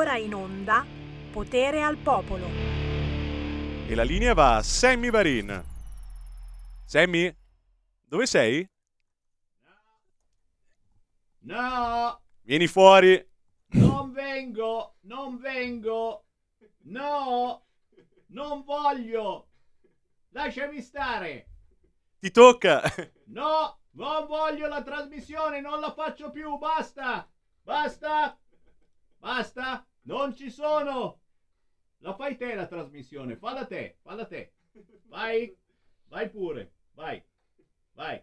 ora in onda Potere al Popolo. E la linea va a Sammy Varin. Sammy? Dove sei? No, Vieni fuori. non vengo, non vengo. No, non voglio. Lasciami stare. Ti tocca. No, non voglio la trasmissione, non la faccio più, basta. Basta. Basta, non ci sono. La fai te la trasmissione, falla te, falla te. Vai, vai pure, vai, vai.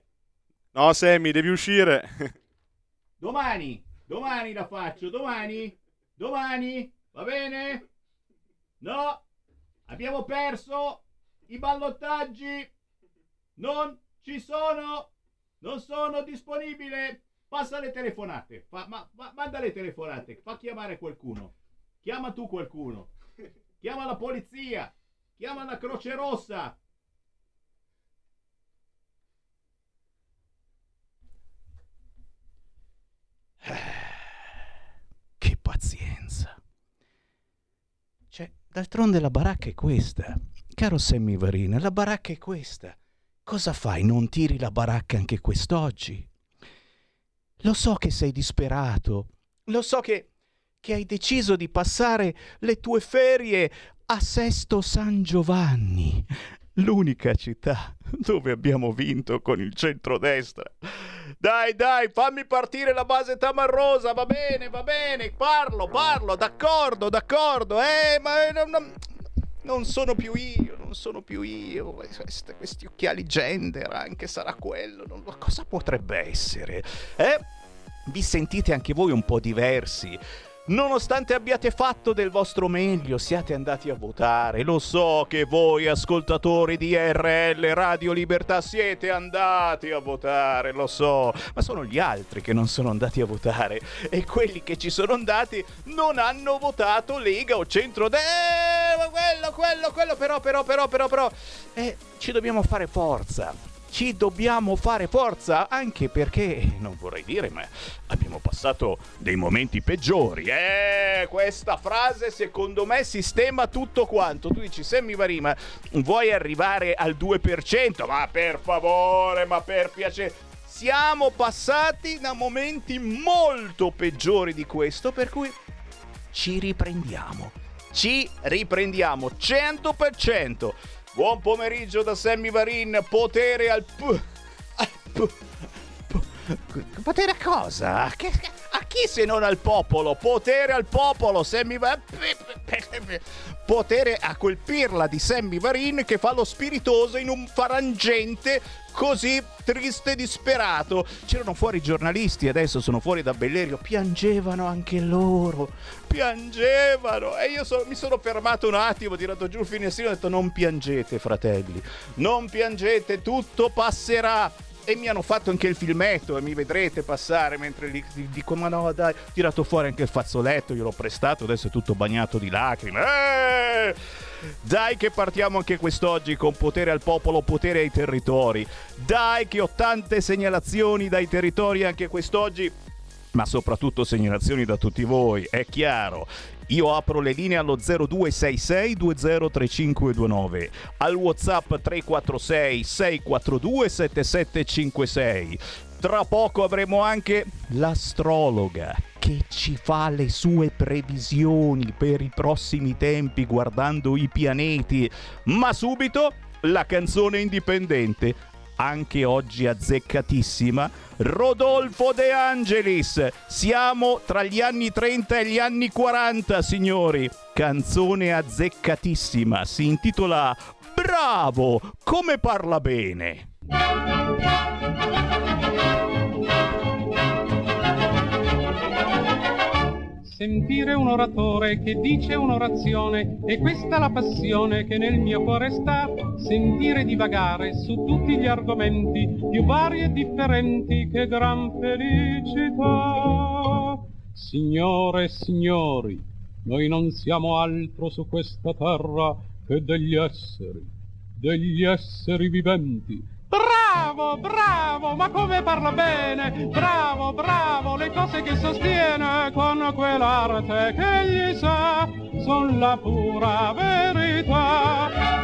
No, Sammy, devi uscire. Domani, domani la faccio, domani, domani, va bene? No, abbiamo perso i ballottaggi, non ci sono, non sono disponibile. Passa le telefonate, fa- ma- ma- manda le telefonate, fa chiamare qualcuno, chiama tu qualcuno, chiama la polizia, chiama la Croce Rossa. Che pazienza. Cioè, d'altronde la baracca è questa. Caro Sammy Varina, la baracca è questa. Cosa fai? Non tiri la baracca anche quest'oggi? Lo so che sei disperato. Lo so che, che hai deciso di passare le tue ferie a Sesto San Giovanni, l'unica città dove abbiamo vinto con il centrodestra. Dai, dai, fammi partire la base tamarrosa, va bene, va bene, parlo, parlo, d'accordo, d'accordo, eh, ma non, non- non sono più io, non sono più io, questi, questi occhiali gender, anche sarà quello, non cosa potrebbe essere? Eh? Vi sentite anche voi un po' diversi? Nonostante abbiate fatto del vostro meglio, siate andati a votare. Lo so che voi, ascoltatori di RL Radio Libertà, siete andati a votare, lo so. Ma sono gli altri che non sono andati a votare. E quelli che ci sono andati non hanno votato Lega o Centro. Eh, quello, quello, quello, però, però, però, però, però. Eh, ci dobbiamo fare forza. Ci dobbiamo fare forza anche perché, non vorrei dire, ma abbiamo passato dei momenti peggiori. Eh, questa frase secondo me sistema tutto quanto. Tu dici, Sammy Varima, vuoi arrivare al 2%? Ma per favore, ma per piacere. Siamo passati da momenti molto peggiori di questo, per cui ci riprendiamo. Ci riprendiamo 100%. Buon pomeriggio da Sammy Varin, potere al p... al p... p- Potere a cosa? A a chi se non al popolo? Potere al popolo, Sammy Varin... Potere a quel pirla di Sammy Varin che fa lo spiritoso in un farangente così triste e disperato. C'erano fuori i giornalisti, adesso sono fuori da Bellerio, piangevano anche loro, piangevano. E io so- mi sono fermato un attimo, ho tirato giù il finestrino e ho detto non piangete fratelli, non piangete, tutto passerà. E mi hanno fatto anche il filmetto e mi vedrete passare mentre li- dico ma no dai, ho tirato fuori anche il fazzoletto, gliel'ho prestato, adesso è tutto bagnato di lacrime. Eh! Dai che partiamo anche quest'oggi con potere al popolo, potere ai territori. Dai che ho tante segnalazioni dai territori anche quest'oggi, ma soprattutto segnalazioni da tutti voi, è chiaro. Io apro le linee allo 0266 203529, al WhatsApp 346 642 7756. Tra poco avremo anche l'astrologa che ci fa le sue previsioni per i prossimi tempi guardando i pianeti. Ma subito la canzone indipendente, anche oggi azzeccatissima, Rodolfo De Angelis. Siamo tra gli anni 30 e gli anni 40, signori. Canzone azzeccatissima, si intitola Bravo, come parla bene. Sentire un oratore che dice un'orazione e questa la passione che nel mio cuore sta. Sentire divagare su tutti gli argomenti più vari e differenti che gran felicità. Signore e signori, noi non siamo altro su questa terra che degli esseri, degli esseri viventi. Bravo! Bravo, ma come parla bene! Bravo, bravo, le cose che sostiene con quell'arte che gli sa, son la pura verità.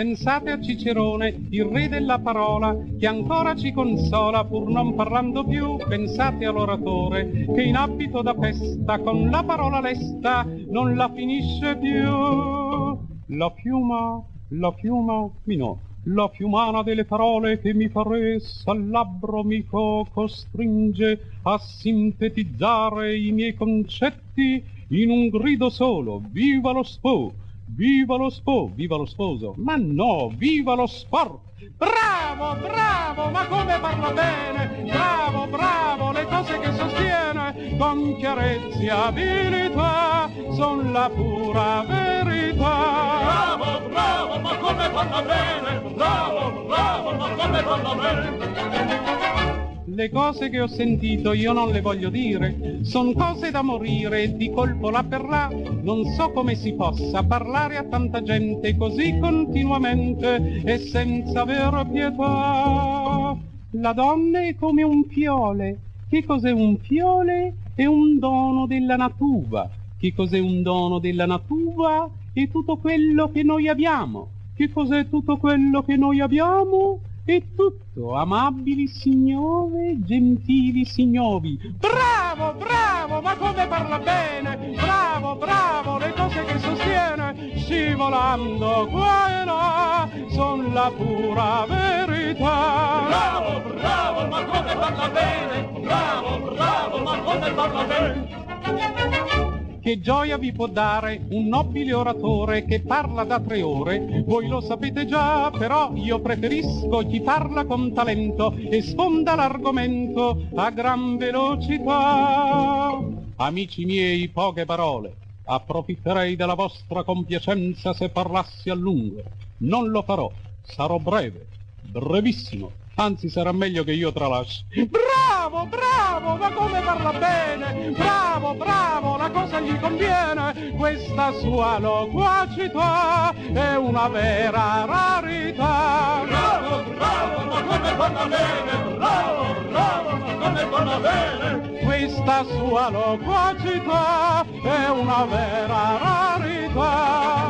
Pensate a Cicerone, il re della parola, che ancora ci consola pur non parlando più. Pensate all'oratore che in abito da festa con la parola lesta non la finisce più. La piuma, la piuma, mi no, la piumana delle parole che mi paressa al labbro mi co- costringe a sintetizzare i miei concetti in un grido solo. Viva lo spo! Viva lo spo, viva lo sposo. Ma no, viva lo sport. Bravo, bravo, ma come parla bene. Bravo, bravo, le cose che sostiene con chiarezza e abilità son la pura verità. Bravo, bravo, ma come parla bene. Bravo, bravo, ma come parla bene. Le cose che ho sentito io non le voglio dire, son cose da morire e di colpo là per là. Non so come si possa parlare a tanta gente così continuamente e senza aver pietà. La donna è come un fiole. Che cos'è un fiole? È un dono della natura. Che cos'è un dono della natura? È tutto quello che noi abbiamo. Che cos'è tutto quello che noi abbiamo? E tutto, amabili signore, gentili signori. Bravo, bravo, ma come parla bene! Bravo, bravo, le cose che sostiene, scivolando qua e là, son la pura verità. Bravo, bravo, ma come parla bene! Bravo, bravo, ma come parla bene! Che gioia vi può dare un nobile oratore che parla da tre ore? Voi lo sapete già, però io preferisco chi parla con talento e sfonda l'argomento a gran velocità. Amici miei, poche parole. Approfitterei della vostra compiacenza se parlassi a lungo. Non lo farò, sarò breve, brevissimo Anzi, sarà meglio che io tralasci. Bravo, bravo, ma come parla bene! Bravo, bravo, la cosa gli conviene! Questa sua loquacità è una vera rarità! Bravo, bravo, ma come parla bene! Bravo, bravo, ma come parla bene! Questa sua loquacità è una vera rarità!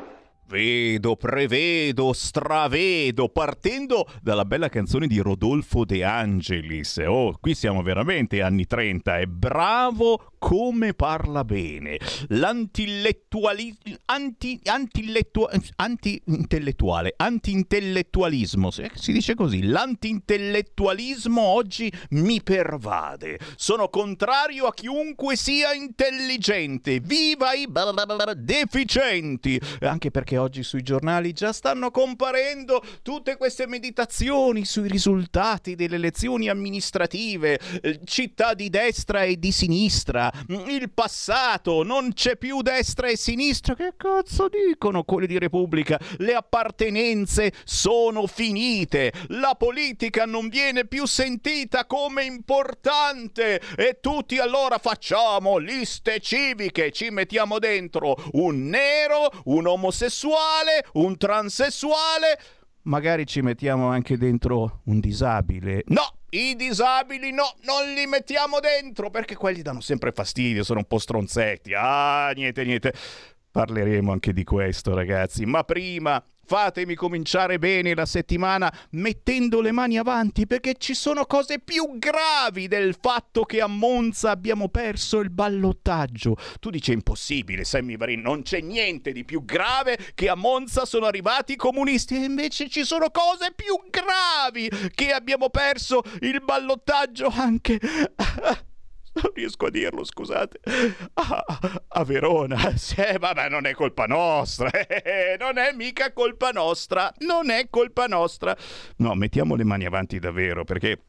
Vedo, prevedo, stravedo, partendo dalla bella canzone di Rodolfo De Angelis. Oh, qui siamo veramente anni 30 e bravo come parla bene. L'antillettuali... Anti, antillettu, anti-intellettuale, anti-intellettualismo, si dice così, l'anti-intellettualismo oggi mi pervade. Sono contrario a chiunque sia intelligente. Viva i deficienti! Anche perché oggi sui giornali già stanno comparendo tutte queste meditazioni sui risultati delle elezioni amministrative, eh, città di destra e di sinistra, il passato, non c'è più destra e sinistra, che cazzo dicono quelli di Repubblica? Le appartenenze sono finite, la politica non viene più sentita come importante e tutti allora facciamo liste civiche, ci mettiamo dentro un nero, un omosessuale, omosessuale, un transessuale, magari ci mettiamo anche dentro un disabile. No! I disabili no, non li mettiamo dentro perché quelli danno sempre fastidio, sono un po' stronzetti. Ah, niente, niente. Parleremo anche di questo, ragazzi. Ma prima Fatemi cominciare bene la settimana mettendo le mani avanti perché ci sono cose più gravi del fatto che a Monza abbiamo perso il ballottaggio. Tu dici impossibile, Sammy Varin, non c'è niente di più grave che a Monza sono arrivati i comunisti e invece ci sono cose più gravi che abbiamo perso il ballottaggio anche non riesco a dirlo, scusate. A, a Verona. Sì, vabbè, non è colpa nostra. non è mica colpa nostra. Non è colpa nostra. No, mettiamo le mani avanti davvero, perché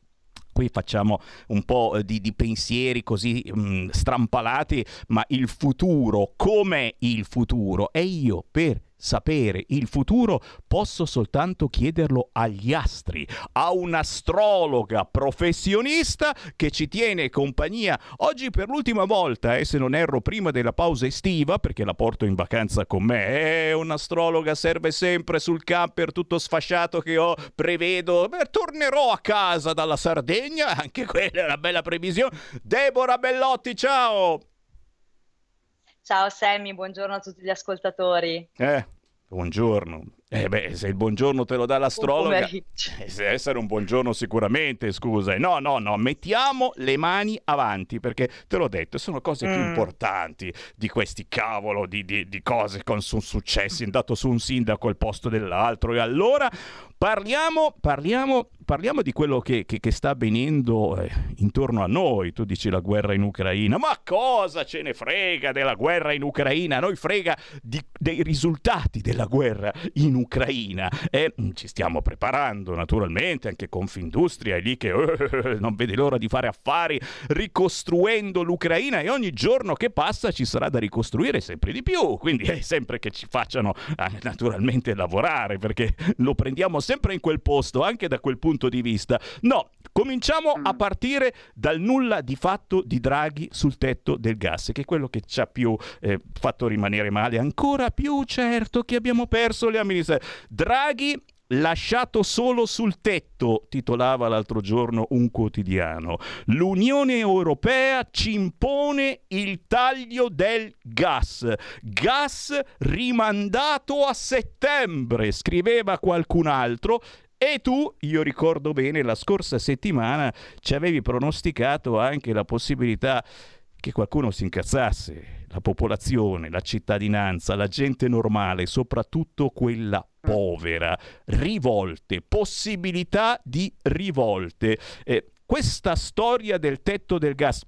qui facciamo un po' di, di pensieri così mh, mm, strampalati, ma il futuro, com'è il futuro? E io per sapere il futuro posso soltanto chiederlo agli astri, a un'astrologa professionista che ci tiene compagnia oggi per l'ultima volta, e eh, se non erro prima della pausa estiva, perché la porto in vacanza con me. Eh, un'astrologa serve sempre sul camper tutto sfasciato che ho, prevedo, beh, tornerò a casa dalla Sardegna, anche quella è una bella previsione. Deborah Bellotti, ciao! Ciao Sammy, buongiorno a tutti gli ascoltatori. Eh, buongiorno. Eh beh, se il buongiorno te lo dà l'astrologa, eh, deve essere un buongiorno sicuramente, scusa. No, no, no, mettiamo le mani avanti, perché te l'ho detto, sono cose mm. più importanti di questi cavolo di, di, di cose che sono successi. Andato su un sindaco al posto dell'altro e allora parliamo, parliamo parliamo di quello che, che, che sta avvenendo eh, intorno a noi. Tu dici la guerra in Ucraina, ma cosa ce ne frega della guerra in Ucraina? Noi frega di, dei risultati della guerra in Ucraina. E mm, ci stiamo preparando naturalmente, anche Confindustria è lì che eh, non vede l'ora di fare affari ricostruendo l'Ucraina e ogni giorno che passa ci sarà da ricostruire sempre di più. Quindi è sempre che ci facciano eh, naturalmente lavorare perché lo prendiamo sempre in quel posto, anche da quel punto punto di vista. No, cominciamo a mm. partire dal nulla di fatto di Draghi sul tetto del gas, che è quello che ci ha più eh, fatto rimanere male, ancora più certo che abbiamo perso le amministrazioni. Draghi lasciato solo sul tetto, titolava l'altro giorno un quotidiano. L'Unione Europea ci impone il taglio del gas. Gas rimandato a settembre, scriveva qualcun altro e tu, io ricordo bene, la scorsa settimana ci avevi pronosticato anche la possibilità che qualcuno si incazzasse, la popolazione, la cittadinanza, la gente normale, soprattutto quella povera, rivolte, possibilità di rivolte. Eh, questa storia del tetto del gas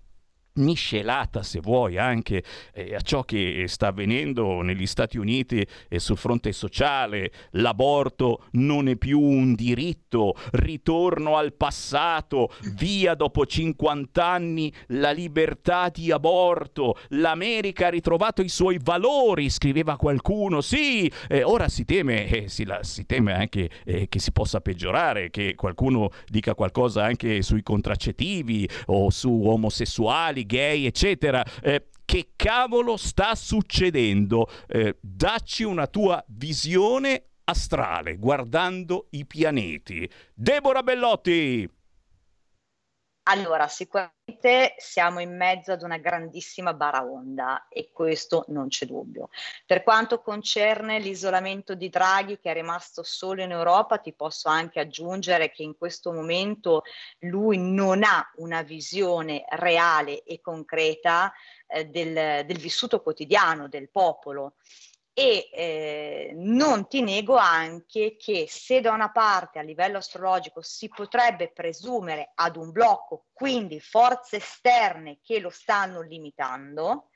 miscelata, se vuoi, anche eh, a ciò che sta avvenendo negli Stati Uniti eh, sul fronte sociale. L'aborto non è più un diritto, ritorno al passato, via dopo 50 anni la libertà di aborto, l'America ha ritrovato i suoi valori, scriveva qualcuno. Sì, eh, ora si teme, eh, si, la, si teme anche eh, che si possa peggiorare, che qualcuno dica qualcosa anche sui contraccettivi o su omosessuali gay, eccetera. Eh, che cavolo sta succedendo? Eh, dacci una tua visione astrale, guardando i pianeti. Deborah Bellotti! Allora, sicuramente siamo in mezzo ad una grandissima baraonda e questo non c'è dubbio. Per quanto concerne l'isolamento di Draghi che è rimasto solo in Europa, ti posso anche aggiungere che in questo momento lui non ha una visione reale e concreta eh, del, del vissuto quotidiano del popolo e eh, non ti nego anche che se da una parte a livello astrologico si potrebbe presumere ad un blocco, quindi forze esterne che lo stanno limitando,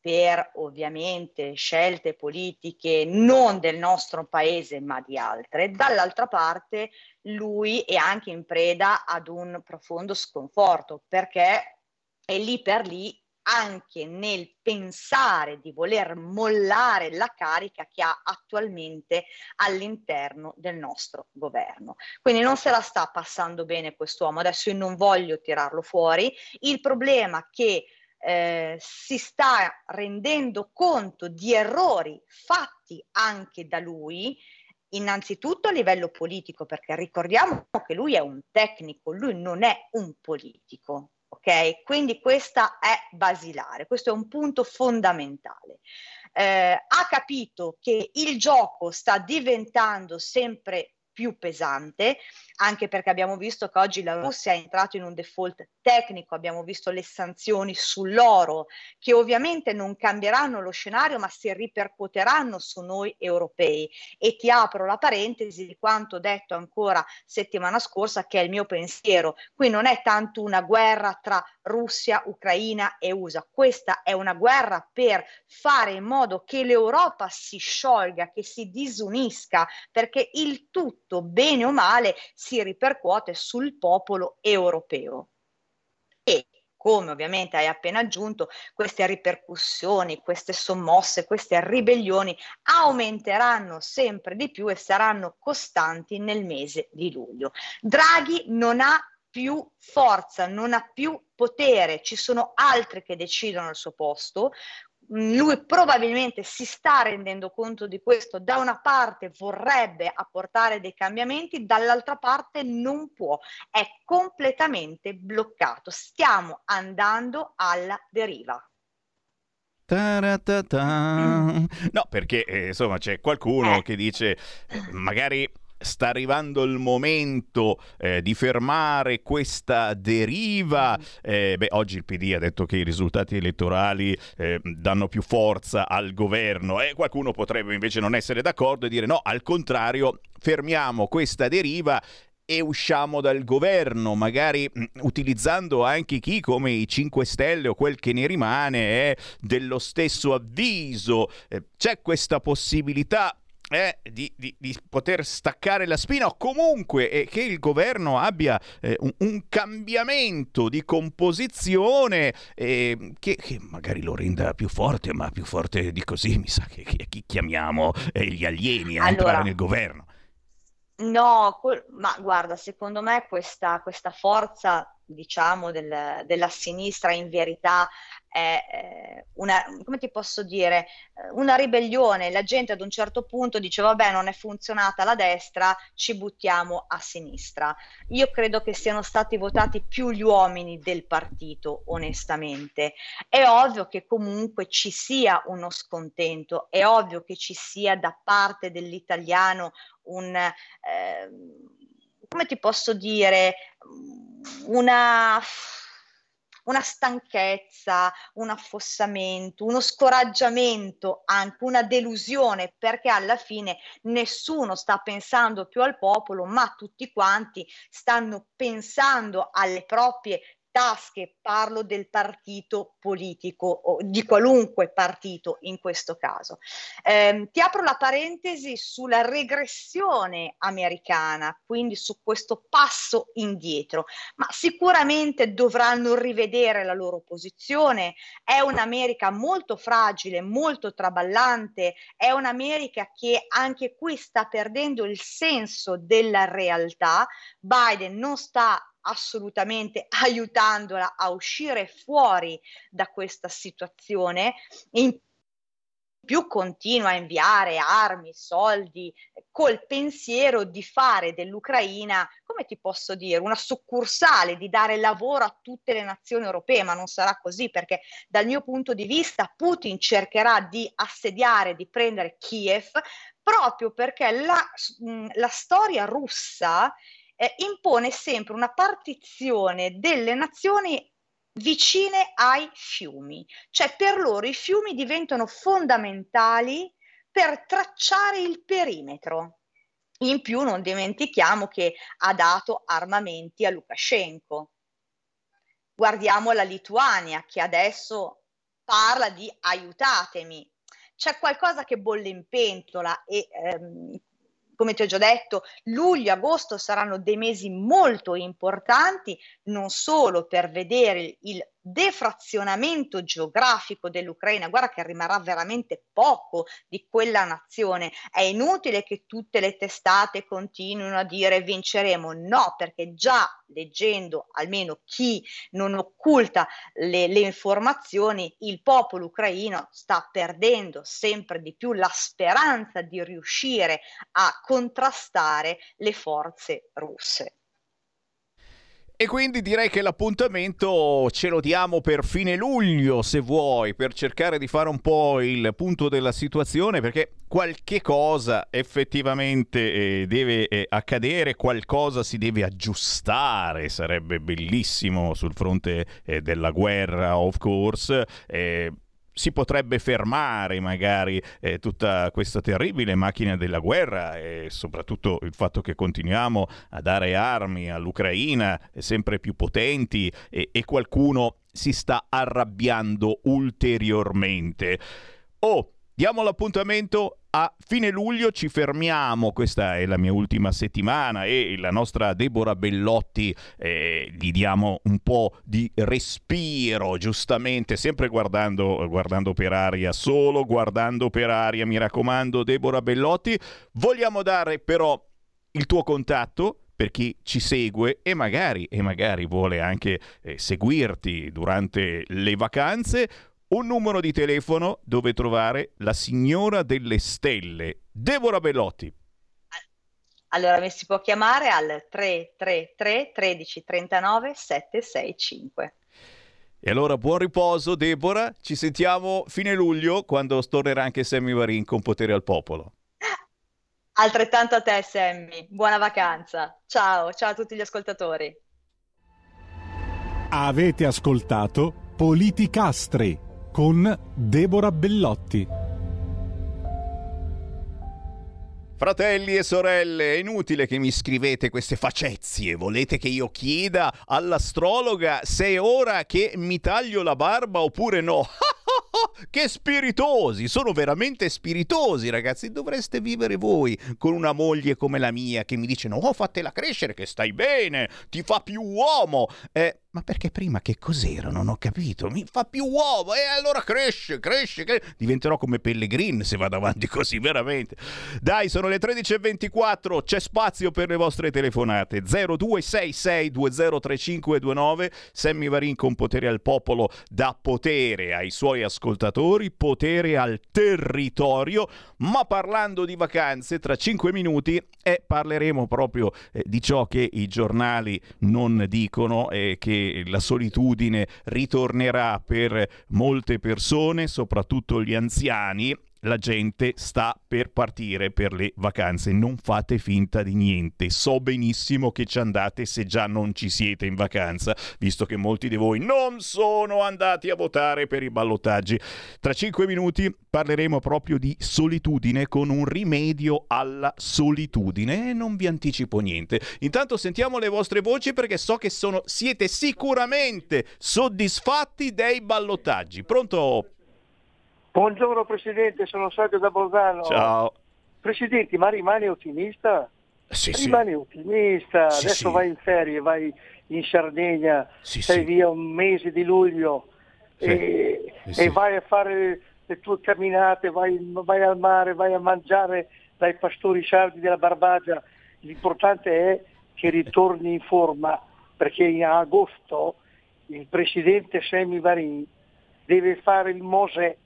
per ovviamente scelte politiche non del nostro paese ma di altre, dall'altra parte lui è anche in preda ad un profondo sconforto perché è lì per lì anche nel pensare di voler mollare la carica che ha attualmente all'interno del nostro governo. Quindi non se la sta passando bene quest'uomo, adesso io non voglio tirarlo fuori, il problema è che eh, si sta rendendo conto di errori fatti anche da lui, innanzitutto a livello politico, perché ricordiamo che lui è un tecnico, lui non è un politico, ok? Quindi questa è basilare, questo è un punto fondamentale. Eh, ha capito che il gioco sta diventando sempre più pesante, anche perché abbiamo visto che oggi la Russia è entrata in un default tecnico, abbiamo visto le sanzioni sull'oro, che ovviamente non cambieranno lo scenario, ma si ripercuoteranno su noi europei. E ti apro la parentesi di quanto detto ancora settimana scorsa, che è il mio pensiero. Qui non è tanto una guerra tra Russia, Ucraina e USA, questa è una guerra per fare in modo che l'Europa si sciolga, che si disunisca, perché il tutto, bene o male, si ripercuote sul popolo europeo. E come ovviamente hai appena aggiunto, queste ripercussioni, queste sommosse, queste ribellioni aumenteranno sempre di più e saranno costanti nel mese di luglio. Draghi non ha più forza, non ha più potere, ci sono altri che decidono al suo posto, lui probabilmente si sta rendendo conto di questo, da una parte vorrebbe apportare dei cambiamenti, dall'altra parte non può, è completamente bloccato, stiamo andando alla deriva. No, perché eh, insomma c'è qualcuno Eh. che dice eh, magari sta arrivando il momento eh, di fermare questa deriva. Eh, beh, oggi il PD ha detto che i risultati elettorali eh, danno più forza al governo e qualcuno potrebbe invece non essere d'accordo e dire no, al contrario, fermiamo questa deriva e usciamo dal governo, magari mh, utilizzando anche chi come i 5 Stelle o quel che ne rimane è dello stesso avviso. Eh, c'è questa possibilità eh, di, di- di poter staccare la spina o comunque eh, che il governo abbia eh, un, un cambiamento di composizione eh, che, che magari lo renda più forte, ma più forte di così mi sa che, che- chi chiamiamo eh, gli alieni a Allora, entrare nel governo. No, ma guarda, secondo me questa, questa forza, diciamo, del- della sinistra in verità è eh, una, come ti posso dire, eh, una ribellione. La gente ad un certo punto dice, vabbè, non è funzionata la destra, ci buttiamo a sinistra. Io credo che siano stati votati più gli uomini del partito, onestamente. È ovvio che comunque ci sia uno scontento, è ovvio che ci sia da parte dell'italiano un, ehm, come ti posso dire, una, una stanchezza, un affossamento, uno scoraggiamento, anche una delusione, perché alla fine nessuno sta pensando più al popolo, ma tutti quanti stanno pensando alle proprie tasche, parlo del partito politico o di qualunque partito in questo caso. Ehm, ti apro la parentesi sulla regressione americana, quindi su questo passo indietro, ma sicuramente dovranno rivedere la loro posizione. È un'America molto fragile, molto traballante, è un'America che anche qui sta perdendo il senso della realtà. Biden non sta assolutamente aiutandola a uscire fuori da questa situazione. In più continua a inviare armi, soldi, col pensiero di fare dell'Ucraina, come ti posso dire, una succursale, di dare lavoro a tutte le nazioni europee, ma non sarà così perché dal mio punto di vista Putin cercherà di assediare, di prendere Kiev, proprio perché la, la storia russa eh, impone sempre una partizione delle nazioni vicine ai fiumi, cioè per loro i fiumi diventano fondamentali per tracciare il perimetro. In più non dimentichiamo che ha dato armamenti a Lukashenko. Guardiamo la Lituania che adesso parla di aiutatemi. C'è qualcosa che bolle in pentola e ehm, come ti ho già detto, luglio e agosto saranno dei mesi molto importanti, non solo per vedere il defrazionamento geografico dell'Ucraina, guarda che rimarrà veramente poco di quella nazione. È inutile che tutte le testate continuino a dire vinceremo, no, perché già leggendo almeno chi non occulta le, le informazioni, il popolo ucraino sta perdendo sempre di più la speranza di riuscire a contrastare le forze russe. E quindi direi che l'appuntamento ce lo diamo per fine luglio, se vuoi, per cercare di fare un po' il punto della situazione, perché qualche cosa effettivamente eh, deve eh, accadere, qualcosa si deve aggiustare, sarebbe bellissimo sul fronte eh, della guerra, of course. Eh, si potrebbe fermare magari eh, tutta questa terribile macchina della guerra e soprattutto il fatto che continuiamo a dare armi all'Ucraina sempre più potenti e, e qualcuno si sta arrabbiando ulteriormente. Oh, diamo l'appuntamento a fine luglio ci fermiamo, questa è la mia ultima settimana e la nostra Deborah Bellotti eh, gli diamo un po' di respiro, giustamente, sempre guardando, guardando per aria, solo guardando per aria, mi raccomando Deborah Bellotti. Vogliamo dare però il tuo contatto per chi ci segue e magari, e magari vuole anche eh, seguirti durante le vacanze un numero di telefono dove trovare la signora delle stelle, Deborah Bellotti. Allora mi si può chiamare al 333 13 39 765. E allora buon riposo Deborah, ci sentiamo fine luglio quando tornerà anche Sammy Varin con Potere al Popolo. Altrettanto a te Sammy, buona vacanza. Ciao, ciao a tutti gli ascoltatori. Avete ascoltato Politicastri con Deborah Bellotti. Fratelli e sorelle, è inutile che mi scrivete queste facezie. Volete che io chieda all'astrologa se è ora che mi taglio la barba oppure no? che spiritosi, sono veramente spiritosi, ragazzi. Dovreste vivere voi con una moglie come la mia che mi dice: No, fatela crescere, che stai bene, ti fa più uomo. Eh, ma perché prima che cos'era? Non ho capito. Mi fa più uomo e allora cresce, cresce, cresce. Diventerò come Pellegrin se vado avanti così, veramente. Dai, sono le 13.24, c'è spazio per le vostre telefonate. 0266203529. Sammy Varin con potere al popolo dà potere ai suoi ascoltatori, potere al territorio. Ma parlando di vacanze, tra 5 minuti eh, parleremo proprio eh, di ciò che i giornali non dicono e che la solitudine ritornerà per molte persone, soprattutto gli anziani, la gente sta per partire per le vacanze. Non fate finta di niente. So benissimo che ci andate se già non ci siete in vacanza, visto che molti di voi non sono andati a votare per i ballottaggi. Tra cinque minuti parleremo proprio di solitudine con un rimedio alla solitudine e non vi anticipo niente. Intanto sentiamo le vostre voci perché so che sono, siete sicuramente soddisfatti dei ballottaggi. Pronto? Buongiorno Presidente, sono Sergio da Bolzano. Ciao. Presidente, ma rimani ottimista? Sì, rimani sì. ottimista, Sì, adesso vai in ferie, vai in Sardegna, sì. via un mese di luglio e, e vai a fare le tue camminate, vai, vai al mare, vai a mangiare dai pastori sardi della Barbagia. L'importante è che ritorni in forma perché in agosto il Presidente Semi Varin deve fare il Mosè,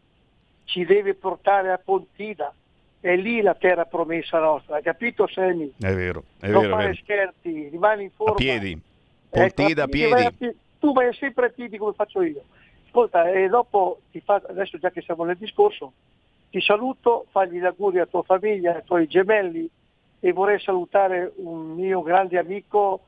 ci deve portare a Pontida. È lì la terra promessa nostra, hai capito Semi? È vero, è non vero, è fare vero. scherzi, rimani in forma. A piedi. Ecco, Pontida a piedi, vai a piedi. pie- Tu vai sempre a piedi come faccio io. Ascolta, e dopo ti fa, adesso già che siamo nel discorso, ti saluto, fagli gli auguri a tua famiglia, ai tuoi gemelli e vorrei salutare un mio grande amico,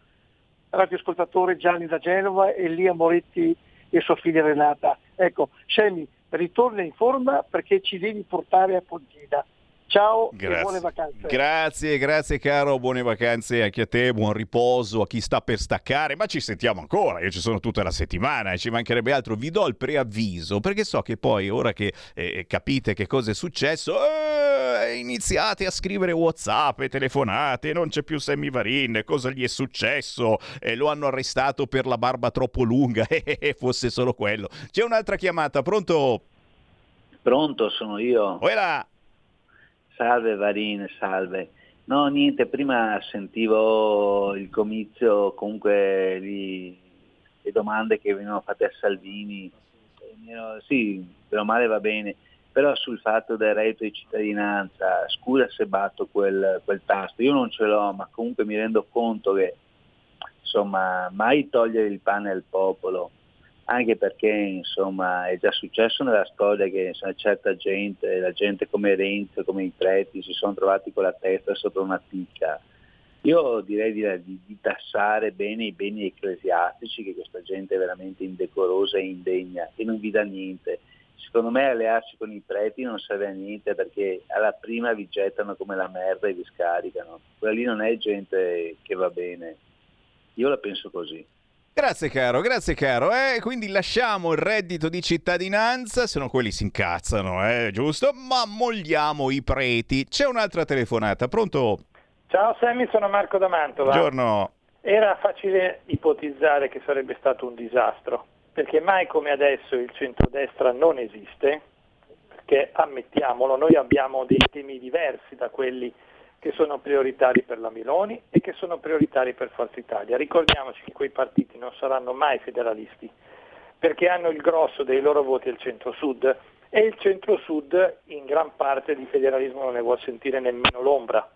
radioascoltatore Gianni da Genova e Lia Moretti e sua figlia Renata. Ecco, Semi, ritorna in forma perché ci devi portare a Pontida. Ciao e buone Grazie. vacanze. grazie, grazie caro, buone vacanze anche a te, buon riposo a chi sta per staccare, ma ci sentiamo ancora, io ci sono tutta la settimana e ci mancherebbe altro, vi do il preavviso perché so che poi ora che eh, capite che cosa è successo, eh, iniziate a scrivere whatsapp e telefonate, non c'è più Sammy Varin, cosa gli è successo, Eh, lo hanno arrestato per la barba troppo lunga, e fosse solo quello. C'è un'altra chiamata, pronto? Pronto, sono io. Uela! Salve Varin, salve. No, niente, prima sentivo il comizio, comunque lì, le domande che venivano fatte a Salvini. Sì, per male va bene, però sul fatto del reddito di cittadinanza, scusa se batto quel, quel tasto, io non ce l'ho, ma comunque mi rendo conto che insomma, mai togliere il pane al popolo, anche perché insomma, è già successo nella storia che insomma, certa gente, la gente come Renzo, come i preti, si sono trovati con la testa sopra una picca. Io direi di, di, tassare bene i beni ecclesiastici, che questa gente è veramente indecorosa e indegna e non vi dà niente. Secondo me allearsi con i preti non serve a niente perché alla prima vi gettano come la merda e vi scaricano. Quella lì non è gente che va bene. Io la penso così. Grazie caro, grazie caro. Eh, quindi lasciamo il reddito di cittadinanza, se no quelli si incazzano, eh, giusto? Ma molliamo i preti. C'è un'altra telefonata, pronto? Ciao Sammy, sono Marco da Mantova. Buongiorno. Era facile ipotizzare che sarebbe stato un disastro, perché mai come adesso il centrodestra non esiste, perché ammettiamolo, noi abbiamo dei temi diversi da quelli che sono prioritari per la Miloni e che sono prioritari per Forza Italia. Ricordiamoci che quei partiti non saranno mai federalisti, perché hanno il grosso dei loro voti al centro-sud e il centro-sud in gran parte di federalismo non ne vuol sentire nemmeno l'ombra.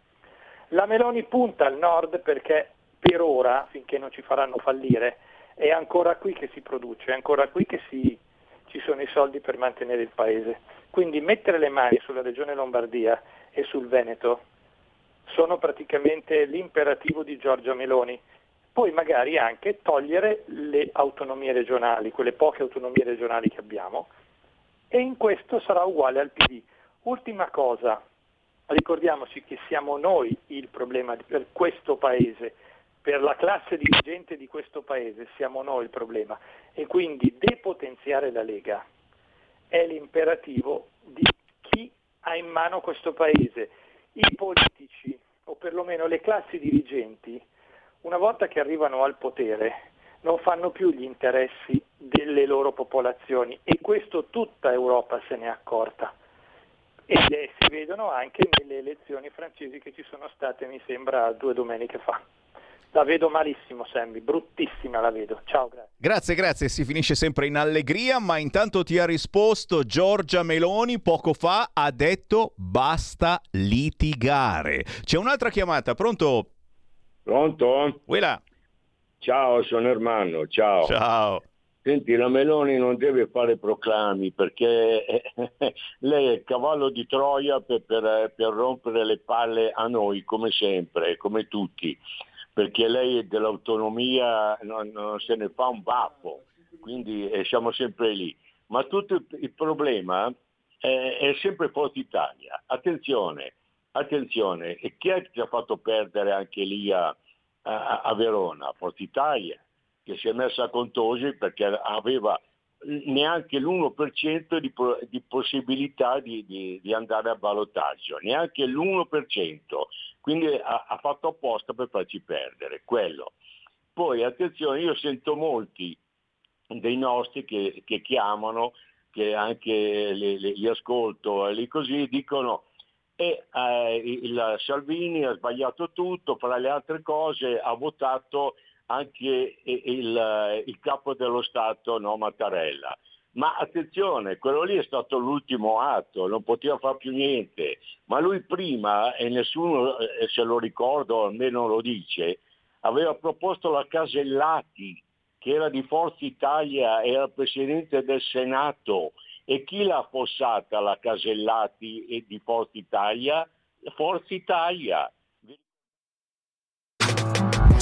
La Meloni punta al nord perché per ora, finché non ci faranno fallire, è ancora qui che si produce, è ancora qui che si, ci sono i soldi per mantenere il paese. Quindi mettere le mani sulla regione Lombardia e sul Veneto sono praticamente l'imperativo di Giorgia Meloni. Poi magari anche togliere le autonomie regionali, quelle poche autonomie regionali che abbiamo, e in questo sarà uguale al PD. Ultima cosa, ricordiamoci che siamo noi il problema per questo Paese, per la classe dirigente di questo Paese siamo noi il problema e quindi depotenziare la Lega è l'imperativo di chi ha in mano questo Paese i politici o perlomeno le classi dirigenti, una volta che arrivano al potere, non fanno più gli interessi delle loro popolazioni e questo tutta Europa se n'è accorta. E si vedono anche nelle elezioni francesi che ci sono state, mi sembra, due domeniche fa. La vedo malissimo, Sammy, bruttissima la vedo. Ciao, grazie. Grazie, grazie. Si finisce sempre in allegria, ma intanto ti ha risposto Giorgia Meloni poco fa, ha detto basta litigare. C'è un'altra chiamata, pronto? Pronto? Quella. Ciao, sono Ermanno, ciao. Ciao. Senti, la Meloni non deve fare proclami perché lei è il cavallo di Troia per, per, per rompere le palle a noi, come sempre, come tutti perché lei dell'autonomia non, non se ne fa un baffo, quindi eh, siamo sempre lì. Ma tutto il, problema è, è, sempre Forza Italia. Attenzione, attenzione, e chi è che ci ha fatto perdere anche lì a, a, a Verona? Forza Italia, che si è messa a contosi perché aveva neanche l'1% di, di possibilità di, di, di, andare a ballottaggio, neanche l'1%, quindi ha, ha, fatto apposta per farci perdere quello. Poi attenzione, io sento molti dei nostri che, che chiamano, che anche li, li ascolto lì così, dicono e eh, il Salvini ha sbagliato tutto, fra le altre cose ha votato anche il, il capo dello Stato no, Mattarella. Ma attenzione, quello lì è stato l'ultimo atto, non poteva fare più niente, ma lui prima, e nessuno eh, se lo ricorda o almeno lo dice, aveva proposto la Casellati, che era di Forza Italia, era presidente del Senato, e chi l'ha affossata la Casellati di Forza Italia? Forza Italia.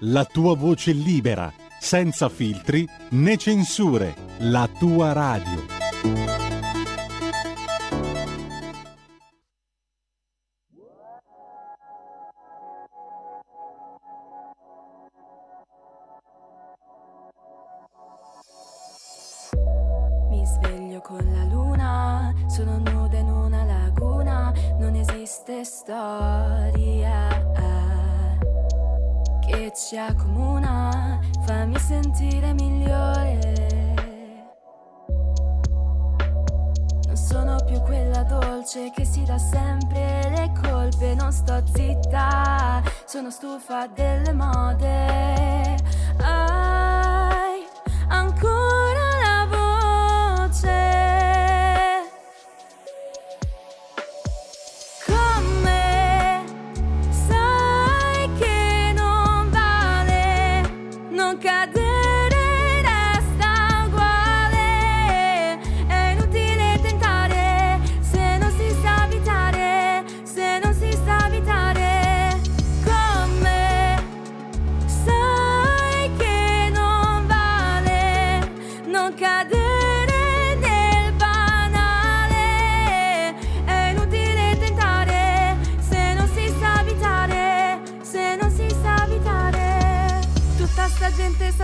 la tua voce libera, senza filtri né censure, la tua radio. Mi sveglio con la luna, sono nuda in una laguna, non esiste storia accomuna, fammi sentire migliore. Non sono più quella dolce che si dà sempre le colpe, non sto zitta, sono stufa delle mode.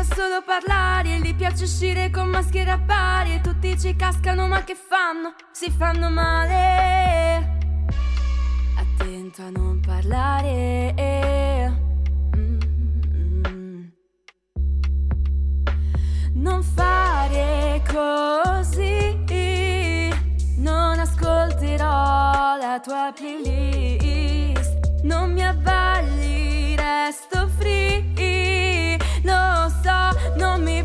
Solo parlare gli piace uscire con maschere a pari e tutti ci cascano ma che fanno? Si fanno male. Attento a non parlare. Mm. Non fare così, non ascolterò la tua playlist, non mi avvalli, resto free, lo so, non mi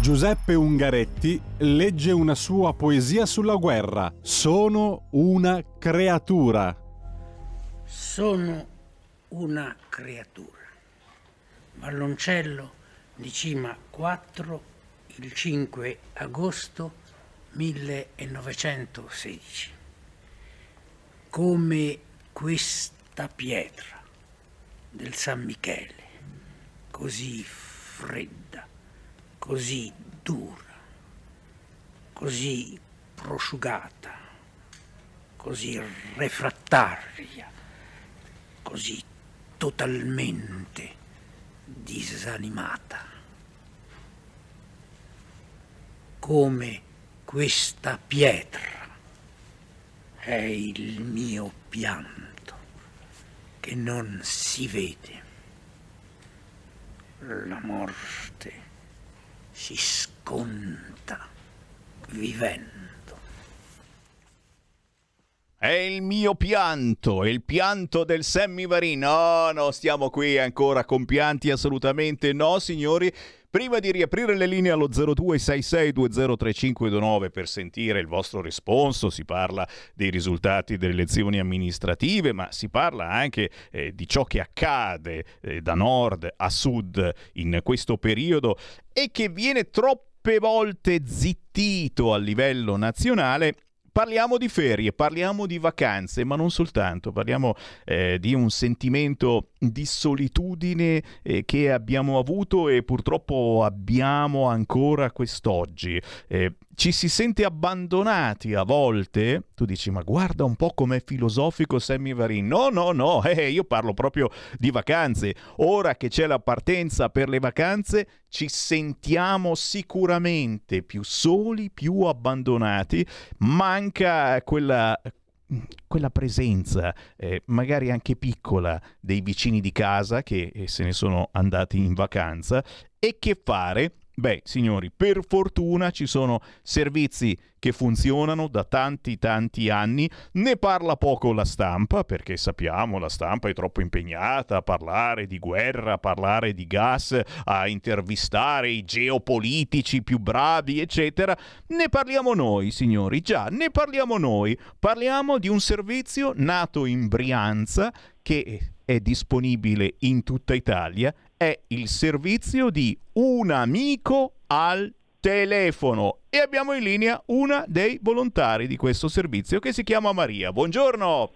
Giuseppe Ungaretti legge una sua poesia sulla guerra. Sono una creatura. Sono una creatura. Valloncello di Cima 4, il 5 agosto 1916. Come questa pietra del San Michele, così fredda, così dura, così prosciugata, così refrattaria, così totalmente disanimata. Come questa pietra è il mio pianto che non si vede. La morte si sconta vivendo. È il mio pianto, il pianto del Sammy Varin. No, no, stiamo qui ancora con pianti, assolutamente no, signori. Prima di riaprire le linee allo 0266203529 per sentire il vostro risponso, si parla dei risultati delle elezioni amministrative, ma si parla anche eh, di ciò che accade eh, da nord a sud in questo periodo e che viene troppe volte zittito a livello nazionale Parliamo di ferie, parliamo di vacanze, ma non soltanto, parliamo eh, di un sentimento di solitudine eh, che abbiamo avuto e purtroppo abbiamo ancora quest'oggi. Eh, ci si sente abbandonati a volte. Tu dici, ma guarda un po' com'è filosofico Sammy Varin. No, no, no, eh, io parlo proprio di vacanze. Ora che c'è la partenza per le vacanze, ci sentiamo sicuramente più soli, più abbandonati. Manca quella quella presenza, eh, magari anche piccola, dei vicini di casa che eh, se ne sono andati in vacanza e che fare? Beh, signori, per fortuna ci sono servizi che funzionano da tanti tanti anni, ne parla poco la stampa, perché sappiamo la stampa è troppo impegnata a parlare di guerra, a parlare di gas, a intervistare i geopolitici più bravi, eccetera. Ne parliamo noi, signori, già, ne parliamo noi. Parliamo di un servizio nato in Brianza che è disponibile in tutta Italia è il servizio di un amico al telefono e abbiamo in linea una dei volontari di questo servizio che si chiama Maria. Buongiorno.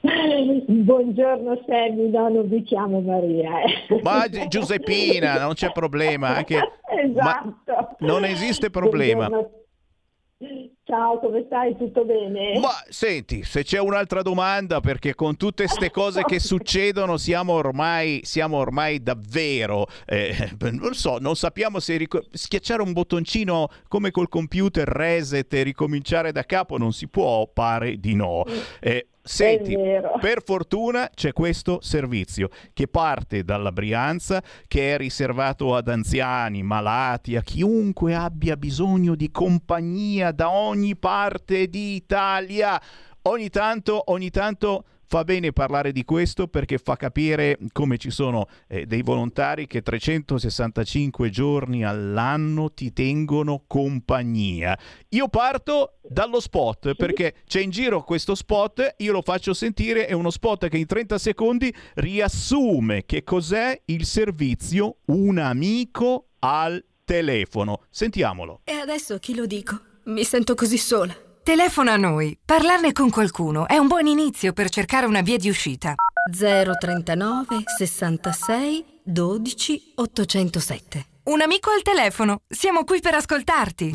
Buongiorno Sammy, no, non vi chiamo Maria. Eh. Ma Giuseppina, non c'è problema. Anche... Esatto. non esiste problema. Buongiorno Ciao, come stai? Tutto bene? Ma senti, se c'è un'altra domanda, perché con tutte queste cose che succedono siamo ormai, siamo ormai davvero, eh, non so, non sappiamo se ric- schiacciare un bottoncino come col computer reset e ricominciare da capo non si può, pare di no. Eh, Senti, per fortuna c'è questo servizio che parte dalla Brianza, che è riservato ad anziani, malati, a chiunque abbia bisogno di compagnia da ogni parte d'Italia. Ogni tanto, ogni tanto Fa bene parlare di questo perché fa capire come ci sono eh, dei volontari che 365 giorni all'anno ti tengono compagnia. Io parto dallo spot perché c'è in giro questo spot, io lo faccio sentire, è uno spot che in 30 secondi riassume che cos'è il servizio Un amico al telefono. Sentiamolo. E adesso chi lo dico? Mi sento così sola. Telefona a noi. Parlarne con qualcuno è un buon inizio per cercare una via di uscita. 039 66 12 807. Un amico al telefono. Siamo qui per ascoltarti.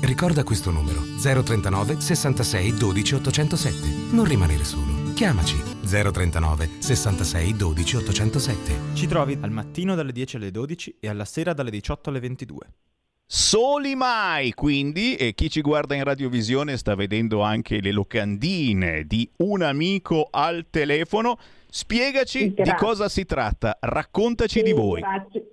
Ricorda questo numero 039 66 12 807. Non rimanere solo. Chiamaci 039 66 12 807. Ci trovi al mattino dalle 10 alle 12 e alla sera dalle 18 alle 22. Soli mai, quindi, e chi ci guarda in radiovisione sta vedendo anche le locandine di un amico al telefono. Spiegaci Grazie. di cosa si tratta, raccontaci Sì, di voi. Grazie.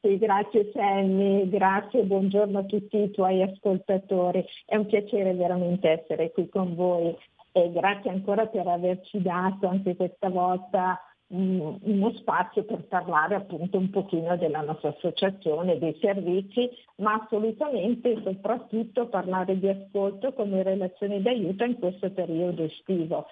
Sì, grazie Sammy, grazie, buongiorno a tutti i tuoi ascoltatori. È un piacere veramente essere qui con voi e grazie ancora per averci dato anche questa volta uno spazio per parlare appunto un pochino della nostra associazione, dei servizi, ma assolutamente e soprattutto parlare di ascolto come relazione d'aiuto in questo periodo estivo.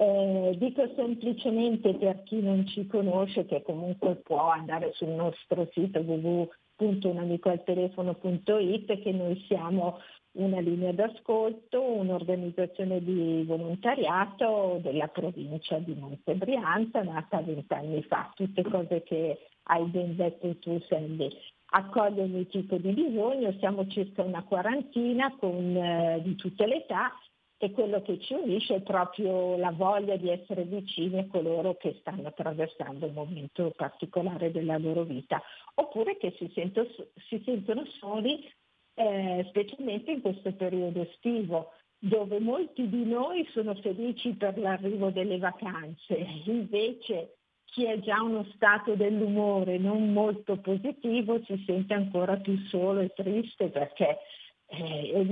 Eh, dico semplicemente per chi non ci conosce che comunque può andare sul nostro sito www.unamicoaltelefono.it che noi siamo una linea d'ascolto, un'organizzazione di volontariato della provincia di Monte Brianza nata vent'anni fa, tutte cose che hai ben detto tu Sandy. Accoglie ogni tipo di bisogno, siamo circa una quarantina con, eh, di tutte le età e quello che ci unisce è proprio la voglia di essere vicini a coloro che stanno attraversando un momento particolare della loro vita, oppure che si, sento- si sentono soli eh, specialmente in questo periodo estivo dove molti di noi sono felici per l'arrivo delle vacanze, invece chi è già uno stato dell'umore non molto positivo si sente ancora più solo e triste perché eh,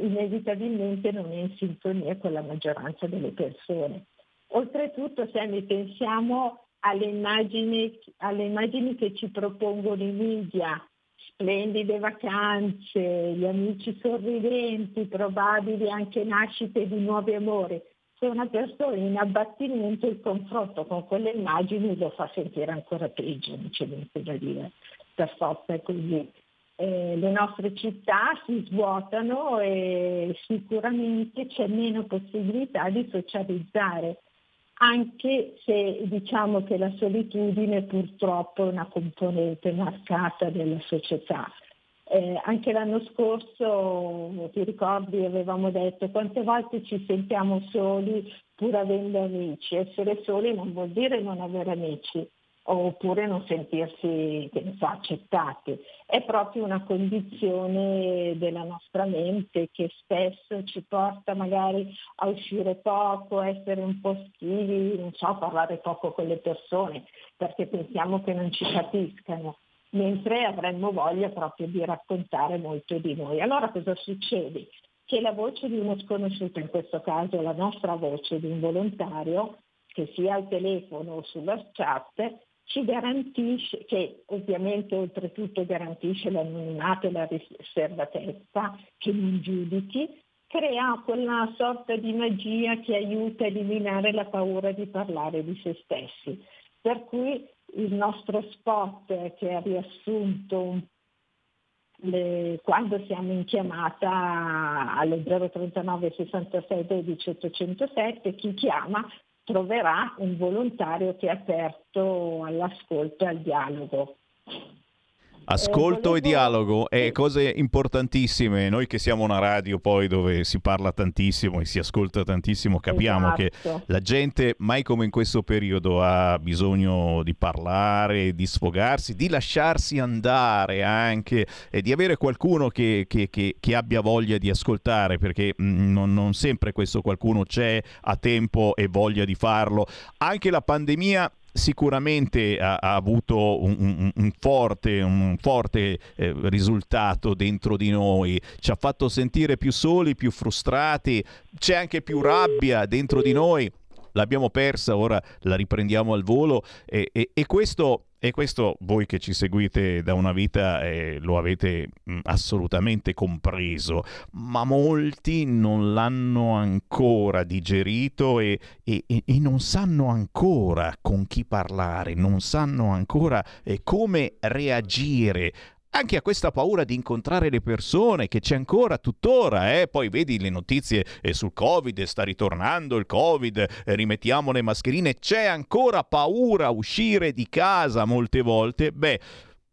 inevitabilmente non è in sintonia con la maggioranza delle persone. Oltretutto se ne pensiamo alle immagini, alle immagini che ci propongono i media, splendide vacanze, gli amici sorridenti, probabili anche nascite di nuovi amori. Se una persona in abbattimento il confronto con quelle immagini lo fa sentire ancora peggio, non c'è niente da dire, per forza è così. Eh, le nostre città si svuotano e sicuramente c'è meno possibilità di socializzare anche se diciamo che la solitudine purtroppo è una componente marcata della società. Eh, anche l'anno scorso, ti ricordi, avevamo detto quante volte ci sentiamo soli pur avendo amici. Essere soli non vuol dire non avere amici, oppure non sentirsi so, accettati. È proprio una condizione della nostra mente che spesso ci porta magari a uscire poco, a essere un po' schivi, non so, parlare poco con le persone, perché pensiamo che non ci capiscano, mentre avremmo voglia proprio di raccontare molto di noi. Allora cosa succede? Che la voce di uno sconosciuto, in questo caso la nostra voce di un volontario, che sia al telefono o sulla chat, ci garantisce, che ovviamente oltretutto garantisce l'anonimato e la riservatezza, che non giudichi, crea quella sorta di magia che aiuta a eliminare la paura di parlare di se stessi. Per cui il nostro spot che ha riassunto le, quando siamo in chiamata allo 039 66 12 807, chi chiama troverà un volontario che è aperto all'ascolto e al dialogo. Ascolto eh, e dialogo è cose importantissime. Noi che siamo una radio poi dove si parla tantissimo e si ascolta tantissimo, capiamo esatto. che la gente mai come in questo periodo ha bisogno di parlare, di sfogarsi, di lasciarsi andare anche e di avere qualcuno che, che, che, che abbia voglia di ascoltare perché mm, non, non sempre questo qualcuno c'è, ha tempo e voglia di farlo. Anche la pandemia sicuramente ha, ha avuto un, un, un, forte, un forte eh, risultato dentro di noi, ci ha fatto sentire più soli, più frustrati, c'è anche più rabbia dentro di noi. L'abbiamo persa, ora la riprendiamo al volo. E, e, e questo e questo voi che ci seguite da una vita eh, lo avete mh, mm, assolutamente compreso, ma molti non l'hanno ancora digerito e, e, e, non sanno ancora con chi parlare, non sanno ancora eh, come reagire anche a questa paura di incontrare le persone che c'è ancora tuttora, eh? poi vedi le notizie eh, sul Covid, sta ritornando il Covid, eh, rimettiamo le mascherine, c'è ancora paura a uscire di casa molte volte, beh,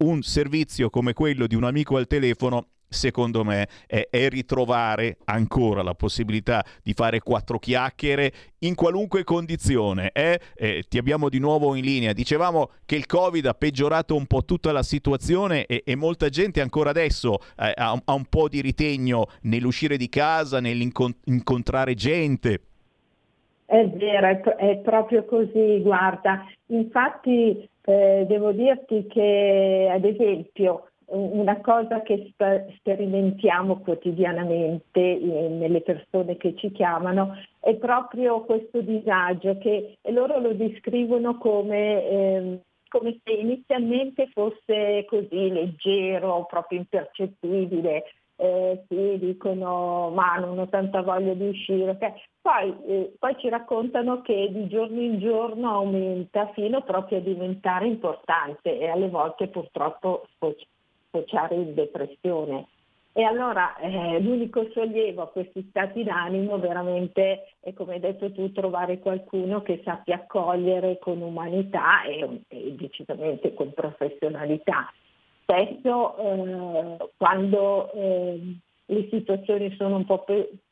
un servizio come quello di un amico al telefono secondo me, è, è, ritrovare ancora la possibilità di fare quattro chiacchiere in qualunque condizione. Eh? Eh, ti abbiamo di nuovo in linea. Dicevamo che il Covid ha peggiorato un po' tutta la situazione e, e molta gente ancora adesso eh, ha, ha, un po' di ritegno nell'uscire di casa, nell'incontrare gente. È vero, è, è proprio così, guarda. Infatti eh, devo dirti che, ad esempio, una cosa che sperimentiamo quotidianamente nelle persone che ci chiamano è proprio questo disagio che loro lo descrivono come, eh, come se inizialmente fosse così leggero, proprio impercettibile. Eh, sì, dicono ma non ho tanta voglia di uscire. Okay. Poi, eh, poi ci raccontano che di giorno in giorno aumenta fino proprio a diventare importante e alle volte purtroppo sfociare in depressione. E allora eh, l'unico sollievo a questi stati d'animo veramente è, come hai detto tu, trovare qualcuno che sappia accogliere con umanità e, e decisamente con professionalità. Spesso eh, quando eh, le situazioni sono un po'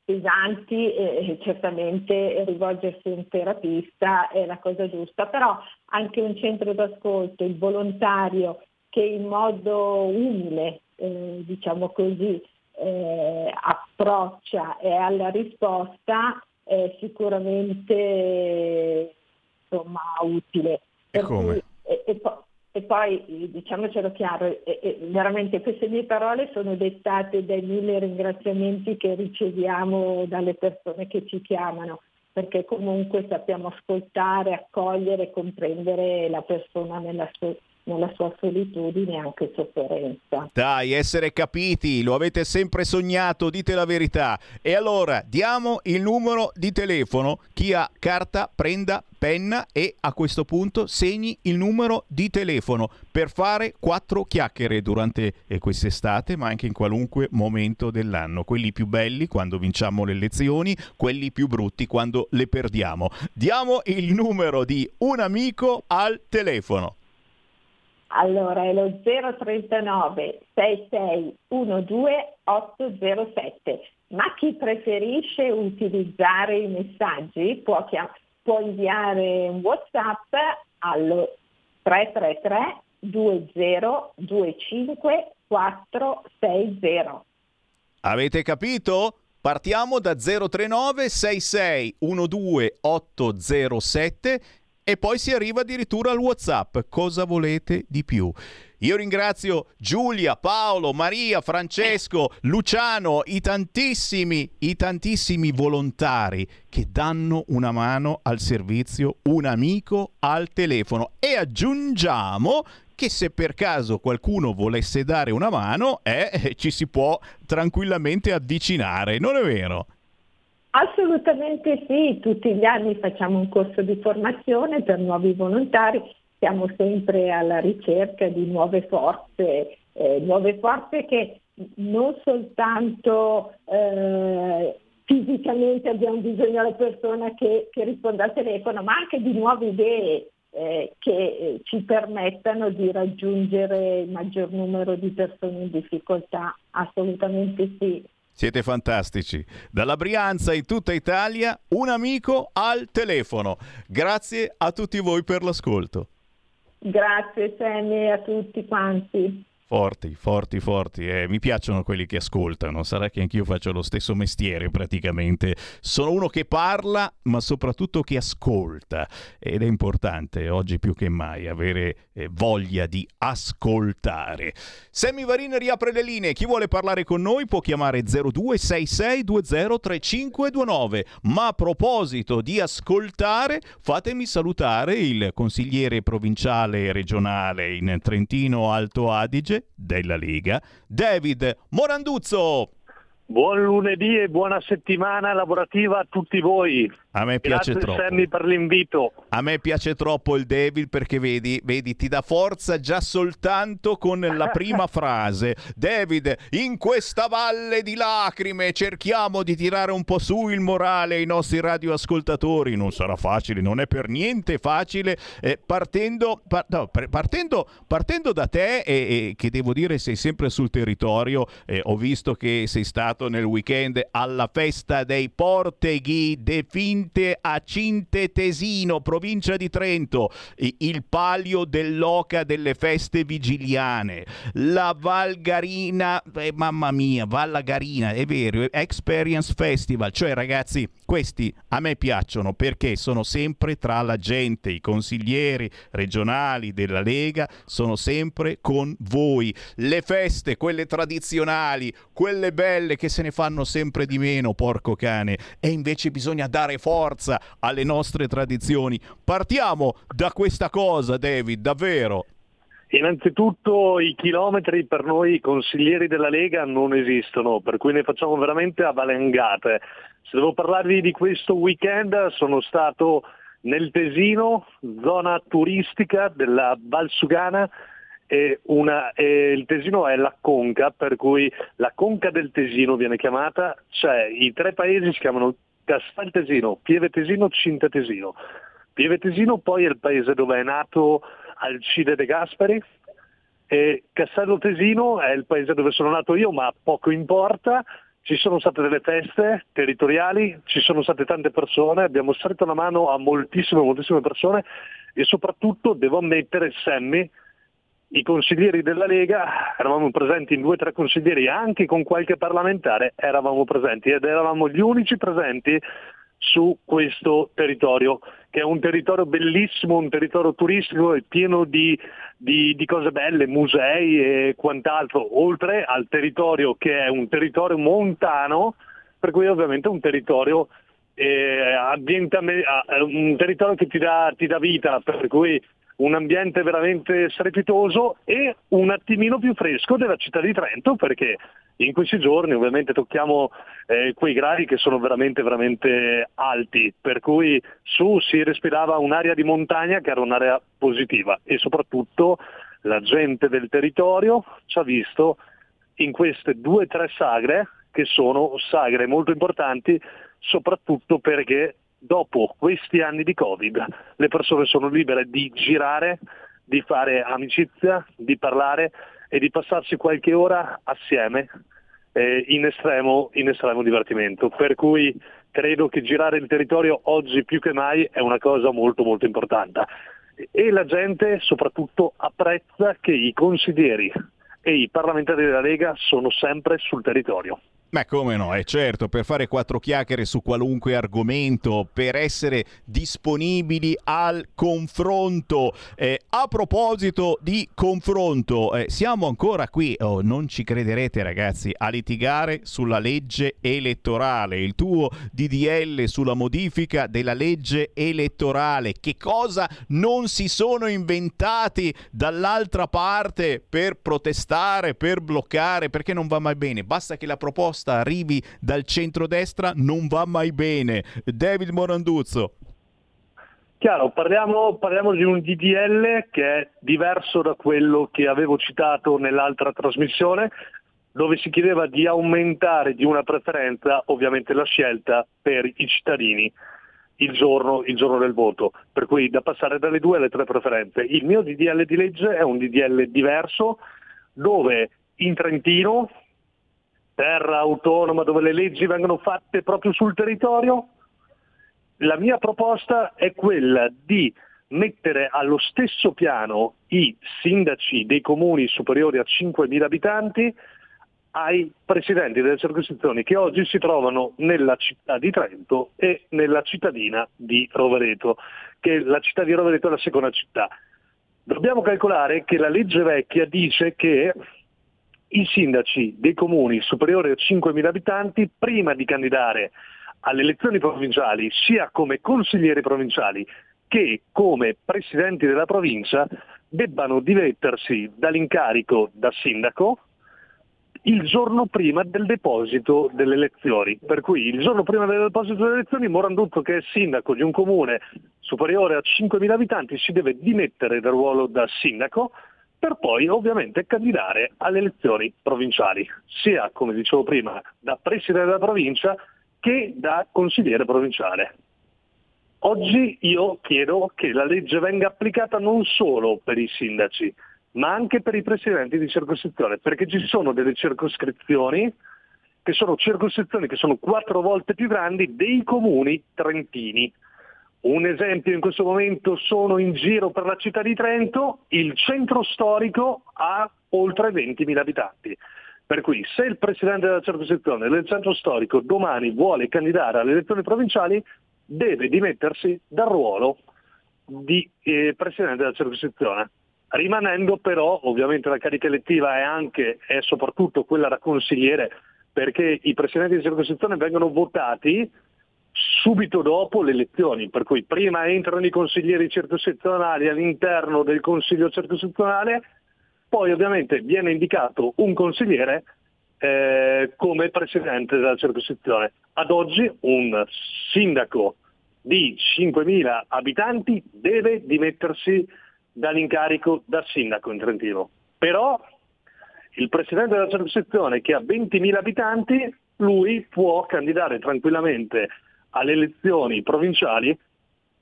pesanti, eh, certamente rivolgersi a un terapista è la cosa giusta, però anche un centro d'ascolto, il volontario che in modo umile, eh, diciamo così, eh, approccia e alla risposta è sicuramente insomma, utile. E come? e, e, e poi diciamocelo chiaro, e, e veramente queste mie parole sono dettate dai mille ringraziamenti che riceviamo dalle persone che ci chiamano, perché comunque sappiamo ascoltare, accogliere, comprendere la persona nella sua nella sua solitudine e anche sofferenza. Dai, essere capiti, lo avete sempre sognato, dite la verità. E allora diamo il numero di telefono, chi ha carta prenda penna e a questo punto segni il numero di telefono per fare quattro chiacchiere durante eh, quest'estate, ma anche in qualunque momento dell'anno. Quelli più belli quando vinciamo le elezioni, quelli più brutti quando le perdiamo. Diamo il numero di un amico al telefono. Allora è lo 039 6612 807, ma chi preferisce utilizzare i messaggi può, chiam- può inviare un WhatsApp allo 333 2025 460. Avete capito? Partiamo da 039 6612 807 e poi si arriva addirittura al WhatsApp. Cosa volete di più? Io ringrazio Giulia, Paolo, Maria, Francesco, Luciano, i tantissimi, i tantissimi volontari che danno una mano al servizio Un amico al telefono e aggiungiamo che se per caso qualcuno volesse dare una mano, eh, ci si può tranquillamente avvicinare, non è vero? Assolutamente sì, tutti gli anni facciamo un corso di formazione per nuovi volontari, siamo sempre alla ricerca di nuove forze, eh, nuove forze che non soltanto eh, fisicamente abbiamo bisogno della persona che, che, risponde al telefono, ma anche di nuove idee eh, che eh, ci permettano di raggiungere il maggior numero di persone in difficoltà. Assolutamente sì. Siete fantastici. Dalla Brianza in tutta Italia, un amico al telefono. Grazie a tutti voi per l'ascolto. Grazie Sammy a tutti quanti. Forti, forti, forti. Eh, mi piacciono quelli che ascoltano. Sarà che anch'io faccio lo stesso mestiere praticamente. Sono uno che parla, ma soprattutto che ascolta. Ed è importante oggi più che mai avere eh, voglia di ascoltare. Sammy Varin riapre le linee. Chi vuole parlare con noi può chiamare 0266203529. Ma a proposito di ascoltare, fatemi salutare il consigliere provinciale regionale in Trentino Alto Adige della Lega, David Moranduzzo. Buon lunedì e buona settimana lavorativa a tutti voi. A me piace Grazie troppo. Sammy per l'invito. A me piace troppo il David perché vedi, vedi, ti dà forza già soltanto con la prima frase. David, in questa valle di lacrime cerchiamo di tirare un po' su il morale ai nostri radioascoltatori. Non sarà facile, non è per niente facile. Eh, partendo, par- no, partendo, partendo, da te, e, e, che devo dire sei sempre sul territorio, eh, ho visto che sei stato nel weekend alla festa dei Porteghi De Fin Cinte a Cintetesino, provincia di Trento, il palio dell'Oca delle feste vigiliane, la Valgarina, eh, mamma mia, Vallagarina, è vero, Experience Festival, cioè ragazzi, questi a me piacciono perché sono sempre tra la gente, i consiglieri regionali della Lega sono sempre con voi. Le feste, quelle tradizionali, quelle belle che se ne fanno sempre di meno, porco cane, e invece bisogna dare forza alle nostre tradizioni. Partiamo da questa cosa, David, davvero. Innanzitutto i chilometri per noi consiglieri della Lega non esistono, per cui ne facciamo veramente a valengate. Se devo parlarvi di questo weekend sono stato nel Tesino, zona turistica della Valsugana, una, e il Tesino è la conca, per cui la conca del Tesino viene chiamata, cioè i tre paesi si chiamano Castel Tesino, Pieve Tesino, Cinta Tesino. Pieve Tesino poi è il paese dove è nato Alcide De Gasperi e Castello Tesino è il paese dove sono nato io, ma poco importa. Ci sono state delle feste territoriali, ci sono state tante persone, abbiamo stretto la mano a moltissime, moltissime persone e soprattutto devo ammettere, Sammy, i consiglieri della Lega, eravamo presenti in due o tre consiglieri, anche con qualche parlamentare eravamo presenti ed eravamo gli unici presenti su questo territorio, che è un territorio bellissimo, un territorio turistico e pieno di, di, di, cose belle, musei e quant'altro, oltre al territorio che è un territorio montano, per cui ovviamente è un territorio, eh, un territorio che ti dà, ti dà vita, per cui un ambiente veramente strepitoso e un attimino più fresco della città di Trento perché in questi giorni ovviamente tocchiamo eh, quei gradi che sono veramente veramente alti, per cui su si respirava un'area di montagna che era un'area positiva e soprattutto la gente del territorio ci ha visto in queste due o tre sagre che sono sagre molto importanti soprattutto perché dopo questi anni di Covid le persone sono libere di girare, di fare amicizia, di parlare e di passarsi qualche ora assieme eh, in, estremo, in estremo divertimento. Per cui credo che girare il territorio oggi più che mai è una cosa molto molto importante e la gente soprattutto apprezza che i consiglieri e i parlamentari della Lega sono sempre sul territorio. Ma come no, è certo, per fare quattro chiacchiere su qualunque argomento, per essere disponibili al confronto. Eh, a proposito di confronto, eh, siamo ancora qui, oh, non ci crederete ragazzi, a litigare sulla legge elettorale, il tuo DDL sulla modifica della legge elettorale. Che cosa non si sono inventati dall'altra parte per protestare, per bloccare, perché non va mai bene? Basta che la proposta proposta arrivi dal centrodestra non va mai bene. David Moranduzzo. Chiaro, parliamo, parliamo, di un DDL che è diverso da quello che avevo citato nell'altra trasmissione, dove si chiedeva di aumentare di una preferenza ovviamente la scelta per i cittadini il giorno, il giorno del voto, per cui da passare dalle due alle tre preferenze. Il mio DDL di legge è un DDL diverso dove in Trentino terra autonoma dove le leggi vengono fatte proprio sul territorio, la mia proposta è quella di mettere allo stesso piano i sindaci dei comuni superiori a 5.000 abitanti ai presidenti delle circoscrizioni che oggi si trovano nella città di Trento e nella cittadina di Rovereto, che la città di Rovereto è la seconda città. Dobbiamo calcolare che la legge vecchia dice che i sindaci dei comuni superiori a 5.000 abitanti, prima di candidare alle elezioni provinciali, sia come consiglieri provinciali che come presidenti della provincia, debbano dimettersi dall'incarico da sindaco il giorno prima del deposito delle elezioni. Per cui il giorno prima del deposito delle elezioni Moranduzzo, che è sindaco di un comune superiore a 5.000 abitanti, si deve dimettere dal ruolo da sindaco per poi ovviamente candidare alle elezioni provinciali, sia come dicevo prima da presidente della provincia che da consigliere provinciale. Oggi io chiedo che la legge venga applicata non solo per i sindaci, ma anche per i presidenti di circoscrizione, perché ci sono delle circoscrizioni che sono circoscrizioni che sono quattro volte più grandi dei comuni trentini. Un esempio in questo momento sono in giro per la città di Trento, il centro storico ha oltre 20.000 abitanti. Per cui se il presidente della circoscrizione del centro storico domani vuole candidare alle elezioni provinciali, deve dimettersi dal ruolo di eh, presidente della circoscrizione. Rimanendo però, ovviamente la carica elettiva è anche e soprattutto quella da consigliere, perché i presidenti di circoscrizione vengono votati subito dopo le elezioni, per cui prima entrano i consiglieri circoscrizionali all'interno del consiglio circoscrizionale, poi ovviamente viene indicato un consigliere eh, come presidente della circoscrizione. Ad oggi un sindaco di 5.000 abitanti deve dimettersi dall'incarico da sindaco in Trentino. Però il presidente della circoscrizione che ha 20.000 abitanti, lui può candidare tranquillamente alle elezioni provinciali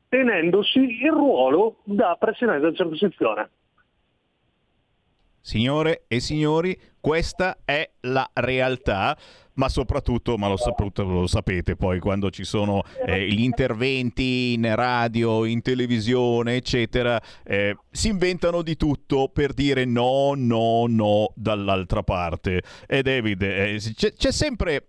tenendosi il ruolo da Presidente della circoscrizione. Signore e signori, questa è la realtà. Ma soprattutto, ma lo, saputo- lo sapete poi, quando ci sono eh, gli interventi in radio, in televisione, eccetera, eh, si inventano di tutto per dire no, no, no dall'altra parte. E David, eh, c'è, c'è sempre,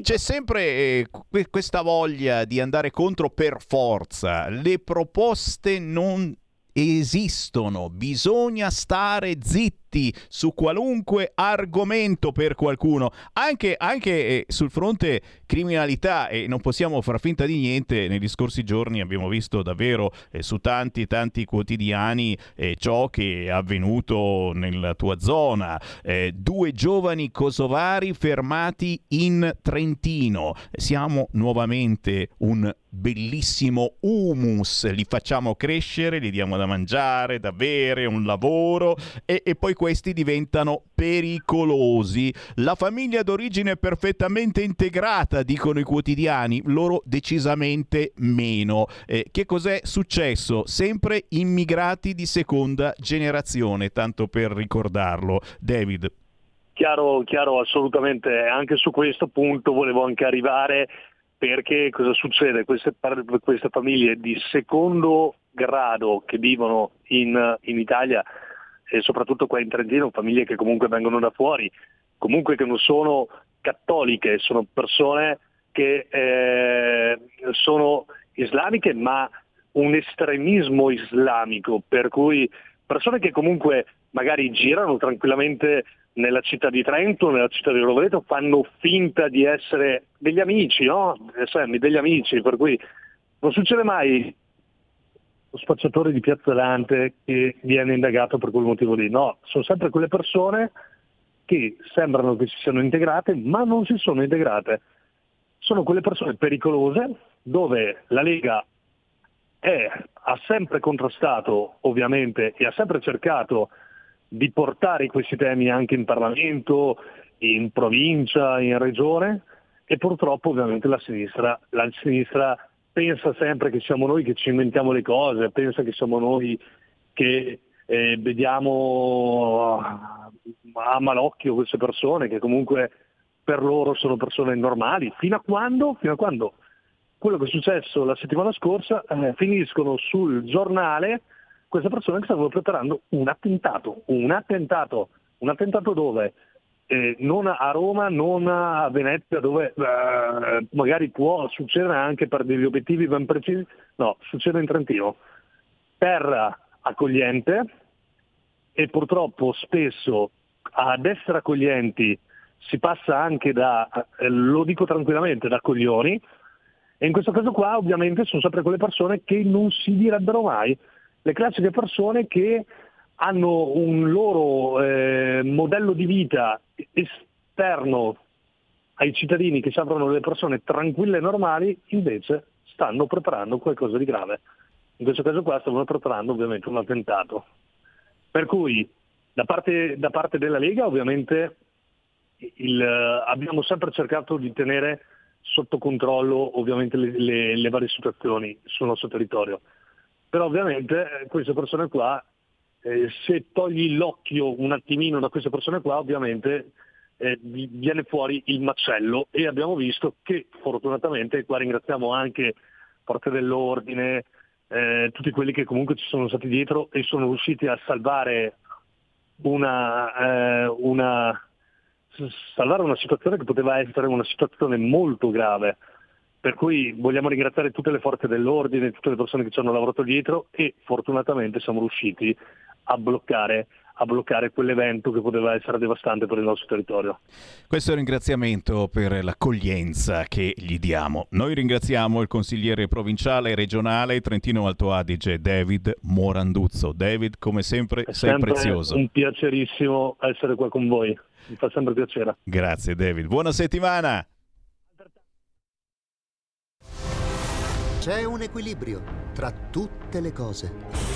c'è sempre eh, que- questa voglia di andare contro per forza. Le proposte non esistono, bisogna stare zitti su qualunque argomento per qualcuno, anche, anche eh, sul fronte criminalità e non possiamo far finta di niente, negli scorsi giorni abbiamo visto davvero eh, su tanti tanti quotidiani eh, ciò che è avvenuto nella tua zona, Eh, due giovani kosovari fermati in Trentino, siamo nuovamente un bellissimo humus, li facciamo crescere, li diamo da mangiare, da bere, un lavoro e, e poi questi diventano pericolosi. La famiglia d'origine è perfettamente integrata, dicono i quotidiani, loro decisamente meno. Eh, che cos'è successo? Sempre immigrati di seconda generazione, tanto per ricordarlo. David. Chiaro, chiaro, assolutamente. Anche su questo punto volevo anche arrivare perché cosa succede? Queste, queste famiglie di secondo grado che vivono in, in Italia e soprattutto qua in Trentino, famiglie che comunque vengono da fuori, comunque che non sono cattoliche, sono persone che eh, sono islamiche ma un estremismo islamico, per cui persone che comunque magari girano tranquillamente nella città di Trento, nella città di Rovereto, fanno finta di essere degli amici, no? Eh, Sammy, degli amici, per cui non succede mai lo spacciatore di Piazza Dante che viene indagato per quel motivo lì, no, sono sempre quelle persone che sembrano che si siano integrate, ma non si sono integrate. Sono quelle persone pericolose dove la Lega è- ha sempre contrastato, ovviamente, e ha sempre cercato di portare questi temi anche in Parlamento, in provincia, in regione e purtroppo ovviamente la sinistra, la sinistra pensa sempre che siamo noi che ci inventiamo le cose, pensa che siamo noi che eh, vediamo a malocchio queste persone che comunque per loro sono persone normali, fino a quando, fino a quando? Quello che è successo la settimana scorsa eh, finiscono sul giornale queste persone che stavano preparando un attentato, un attentato, un attentato dove? Eh, non a Roma, non a Venezia, dove eh, magari può succedere anche per degli obiettivi ben precisi, no, succede in Trentino. Terra accogliente e purtroppo spesso ad essere accoglienti si passa anche da, eh, lo dico tranquillamente, da coglioni, e in questo caso qua ovviamente sono sempre quelle persone che non si direbbero mai, le classiche persone che hanno un loro eh, modello di vita esterno ai cittadini che sembrano delle persone tranquille e normali, invece stanno preparando qualcosa di grave. In questo caso qua stavano preparando ovviamente un attentato. Per cui da parte, da parte della Lega ovviamente il, eh, abbiamo sempre cercato di tenere sotto controllo ovviamente le, le- le varie situazioni sul nostro territorio. Però ovviamente eh, queste persone qua, eh, se togli l'occhio un attimino da queste persone qua, ovviamente eh, vi- viene fuori il macello e abbiamo visto che fortunatamente, qua ringraziamo anche Forze dell'Ordine, eh, tutti quelli che comunque ci sono stati dietro e sono riusciti a salvare una, eh, una salvare una situazione che poteva essere una situazione molto grave. Per cui vogliamo ringraziare tutte le forze dell'ordine, tutte le persone che ci hanno lavorato dietro e fortunatamente siamo riusciti a bloccare, a bloccare quell'evento che poteva essere devastante per il nostro territorio. Questo è un ringraziamento per l'accoglienza che gli diamo. Noi ringraziamo il consigliere provinciale e regionale Trentino Alto Adige, David Moranduzzo. David, come sempre, È sei sempre prezioso. un piacerissimo essere qua con voi, mi fa sempre piacere. Grazie David. Buona settimana. C'è un equilibrio tra tutte le cose.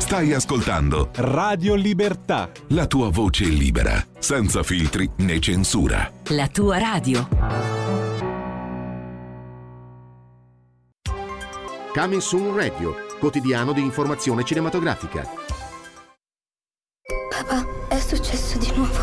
Stai ascoltando Radio Libertà. la tua voce libera, senza filtri né censura. La tua radio. Coming Soon Radio, quotidiano di informazione cinematografica. Papà, è successo di nuovo.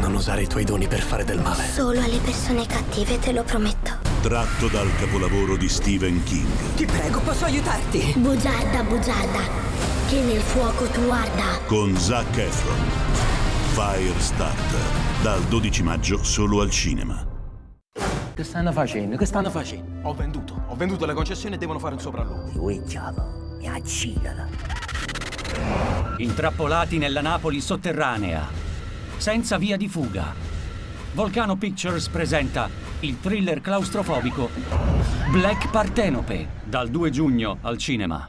Non usare i tuoi doni per fare del male. Solo alle persone cattive, te lo prometto. Tratto dal capolavoro di Stephen King. Ti prego, posso aiutarti? Bugiarda, bugiarda, che nel fuoco tu arda. Con Zac Efron. Firestarter. Dal 12 maggio solo al cinema. Che stanno facendo? Che stanno facendo? Ho venduto. Ho venduto le concessioni e devono fare un sopralluogo. Uicciamo. Mi accidano. Intrappolati nella Napoli sotterranea, senza via di fuga. Volcano Pictures presenta il thriller claustrofobico Black Partenope, dal 2 giugno al cinema.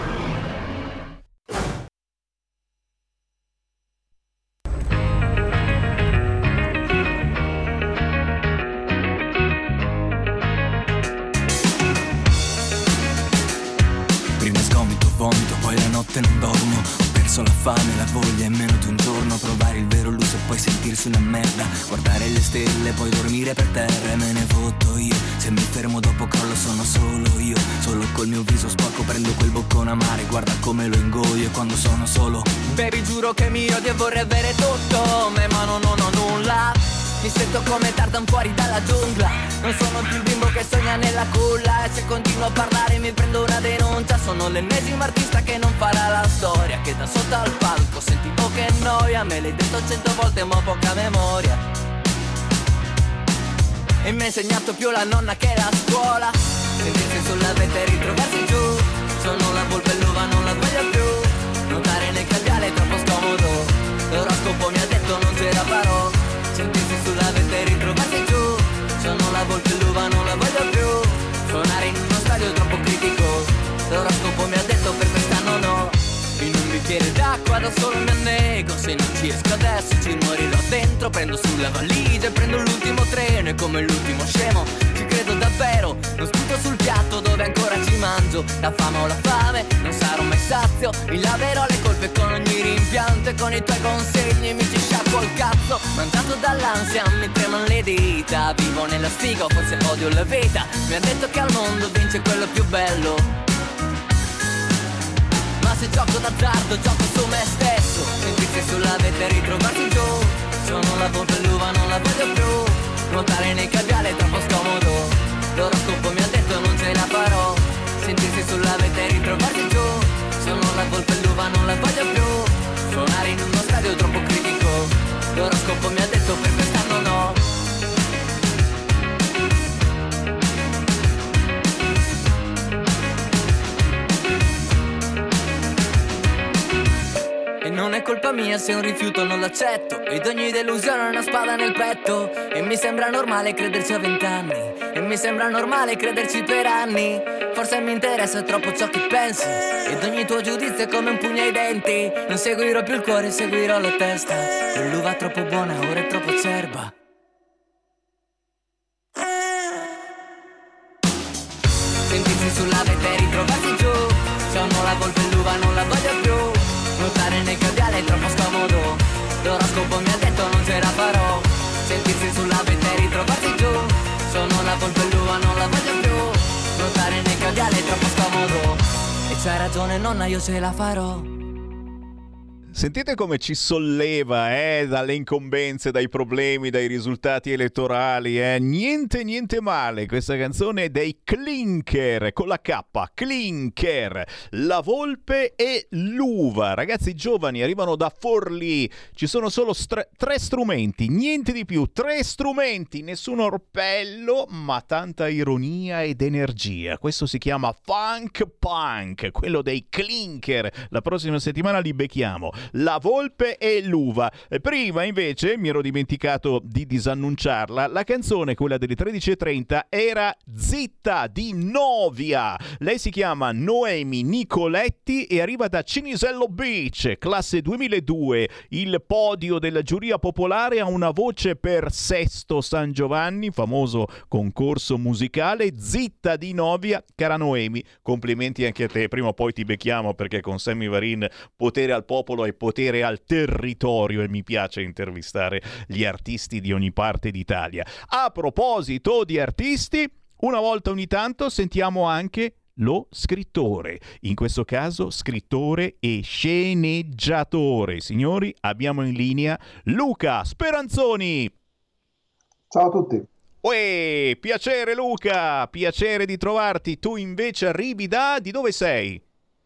Perso la fame, la voglia in meno di un giorno. Provare il vero lusso e poi sentirsi una merda. Guardare le stelle, poi dormire per terra E me ne fotto io. Se mi fermo dopo crollo sono solo io. Solo col mio viso sporco prendo quel boccone amare Guarda come lo ingoio e quando sono solo. Baby giuro che mi odio e vorrei avere tutto Ma no, non ho nulla Mi sento come Tarzan fuori dalla giungla. Non sono più il bimbo che sogna nella culla. E se continuo a parlare mi prendo una denuncia. Sono l'ennesimo artista che non farà la storia. Che da sotto al palco senti oh che noia Me l'hai detto cento volte ma ho poca memoria. E mi ha insegnato più la nonna che la scuola. Sentirsi sulla vetta e ritrovarsi giù. Sono la volpe l'uva, non la voglio più. Nuotare nel caviale è troppo scomodo. L'oroscopo mi ha detto non ce la farò Sentirsi sulla vetta e ritrovarsi giù. Sono la volpe l'uva, non la voglio più. Suonare in uno stadio troppo critico. L'oroscopo mi ha detto per quest'anno no In un bicchiere d'acqua da solo mi annego. Se non ci esco adesso ci morirò dentro. Prendo sulla valigia e prendo l'ultimo treno. E come l'ultimo scemo credo davvero Non sputo sul piatto dove ancora ci mangio. La fame o la fame, non sarò mai sazio. Mi laverò le colpe con ogni rimpianto E con i tuoi consigli mi ci sciacquo il cazzo. Mangiato dall'ansia mi tremano le dita. Vivo nella sfiga forse odio la vita. Mi ha detto che al mondo vince quello più bello. Ma se gioco d'azzardo gioco su me stesso. Sentirsi sulla vetta e ritrovarsi giù Sono la volpe l'uva, non la voglio più. Nuotare nei caviali è troppo scomodo L'oroscopo mi ha detto non ce la farò. Sentirsi sulla vetta e ritrovarsi giù. Sono la volpe e l'uva, non la voglio più. Suonare in uno stadio troppo critico. L'oroscopo mi ha detto per quest'anno no. Non è colpa mia se un rifiuto non l'accetto. Ed ogni delusione è una spada nel petto. E mi sembra normale crederci a vent'anni mi sembra normale crederci per anni. Forse mi interessa troppo ciò che pensi. Ed ogni tuo giudizio è come un pugno ai denti. Non seguirò più il cuore, seguirò la testa. Quell'uva troppo buona, ora è troppo acerba. Sentirsi sulla vetta e ritrovarsi giù. Sono la volpe e l'uva, non la voglio più. Nuotare nel caviale è troppo scomodo. L'oroscopo mi ha detto non ce la farò. Sentirsi sulla vetta E l'uva, non la voglio più. Nuotare nel caviale è troppo scomodo. E c'hai ragione nonna, io ce la farò Sentite come ci solleva eh, dalle incombenze, dai problemi, dai risultati elettorali. Eh. Niente, niente male. Questa canzone dei Clinker con la K. Clinker, la volpe e l'uva. Ragazzi giovani arrivano da Forlì. Ci sono solo stre- tre strumenti, niente di più. Tre strumenti, nessun orpello, ma tanta ironia ed energia. Questo si chiama funk punk, quello dei Clinker. La prossima settimana li becchiamo la volpe e l'uva. Prima invece mi ero dimenticato di disannunciarla, la canzone, quella delle 13.30, era Zitta di Novia. Lei si chiama Noemi Nicoletti e arriva da Cinisello Beach, classe 2002. Il podio della giuria popolare ha una voce per Sesto San Giovanni, famoso concorso musicale. Zitta di Novia, cara Noemi, complimenti anche a te. Prima o poi ti becchiamo perché con Sammy Varin potere al popolo e potere al territorio e mi piace intervistare gli artisti di ogni parte d'Italia. A proposito di artisti, una volta ogni tanto sentiamo anche lo scrittore, in questo caso scrittore e sceneggiatore. Signori, abbiamo in linea Luca Speranzoni. Ciao a tutti. Uè, piacere Luca, piacere di trovarti. Tu invece arrivi da... di dove sei?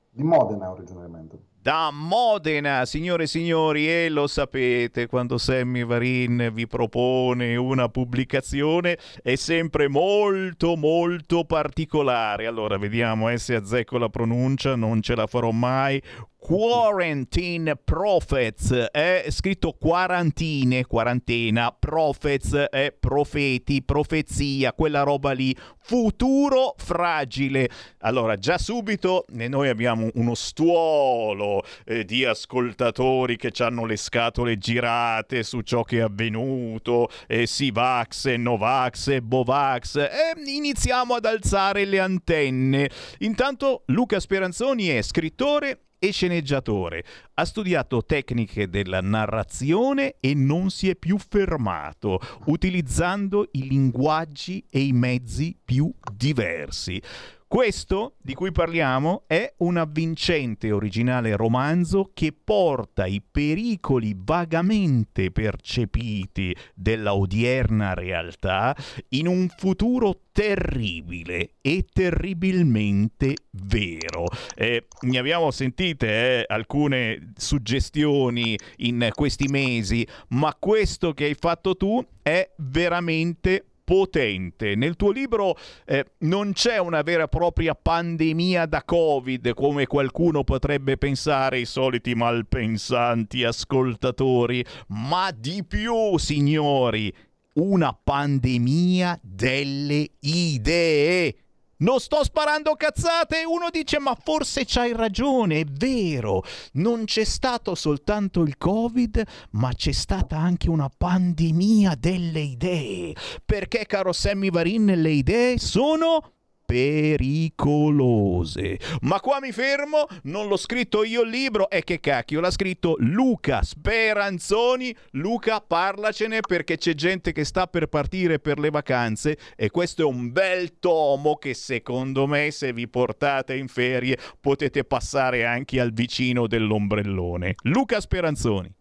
Di Modena originariamente da Modena, signore e signori, e lo sapete, quando Sammy Varin vi propone una pubblicazione è sempre molto molto particolare. Allora, vediamo eh, se azzecco la pronuncia, non ce la farò mai. Quarantine Prophets è scritto quarantine, quarantena, prophets è profeti, profezia, quella roba lì, futuro fragile. Allora, già subito noi abbiamo uno stuolo eh, di ascoltatori che hanno le scatole girate su ciò che è avvenuto, eh, Sivax, Novax, Bovax, e iniziamo ad alzare le antenne. Intanto Luca Speranzoni è scrittore e sceneggiatore. Ha studiato tecniche della narrazione e non si è più fermato, utilizzando i linguaggi e i mezzi più diversi. Questo di cui parliamo è un avvincente originale romanzo che porta i pericoli vagamente percepiti della odierna realtà in un futuro terribile e terribilmente vero. Eh, ne abbiamo sentite eh, alcune suggestioni in questi mesi, ma questo che hai fatto tu è veramente potente. Nel tuo libro eh, non c'è una vera e propria pandemia da Covid, come qualcuno potrebbe pensare, i soliti malpensanti ascoltatori, ma di più, signori, una pandemia delle idee. Non sto sparando cazzate, uno dice ma forse c'hai ragione, è vero, non c'è stato soltanto il Covid, ma c'è stata anche una pandemia delle idee. Perché, caro Sammy Varin, le idee sono pericolose. Ma qua mi fermo, non l'ho scritto io il libro e che cacchio, l'ha scritto Luca Speranzoni. Luca, parlacene perché c'è gente che sta per partire per le vacanze e questo è un bel tomo che secondo me se vi portate in ferie potete passare anche al vicino dell'ombrellone. Luca Speranzoni.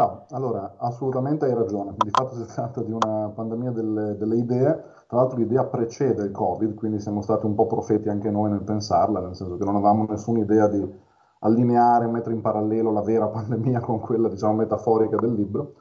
Ciao, allora assolutamente hai ragione, di fatto si tratta di una pandemia delle, delle idee tra l'altro l'idea precede il Covid, quindi siamo stati un po' profeti anche noi nel pensarla, nel senso che non avevamo nessuna idea di allineare, mettere in parallelo la vera pandemia con quella, diciamo, metaforica del libro.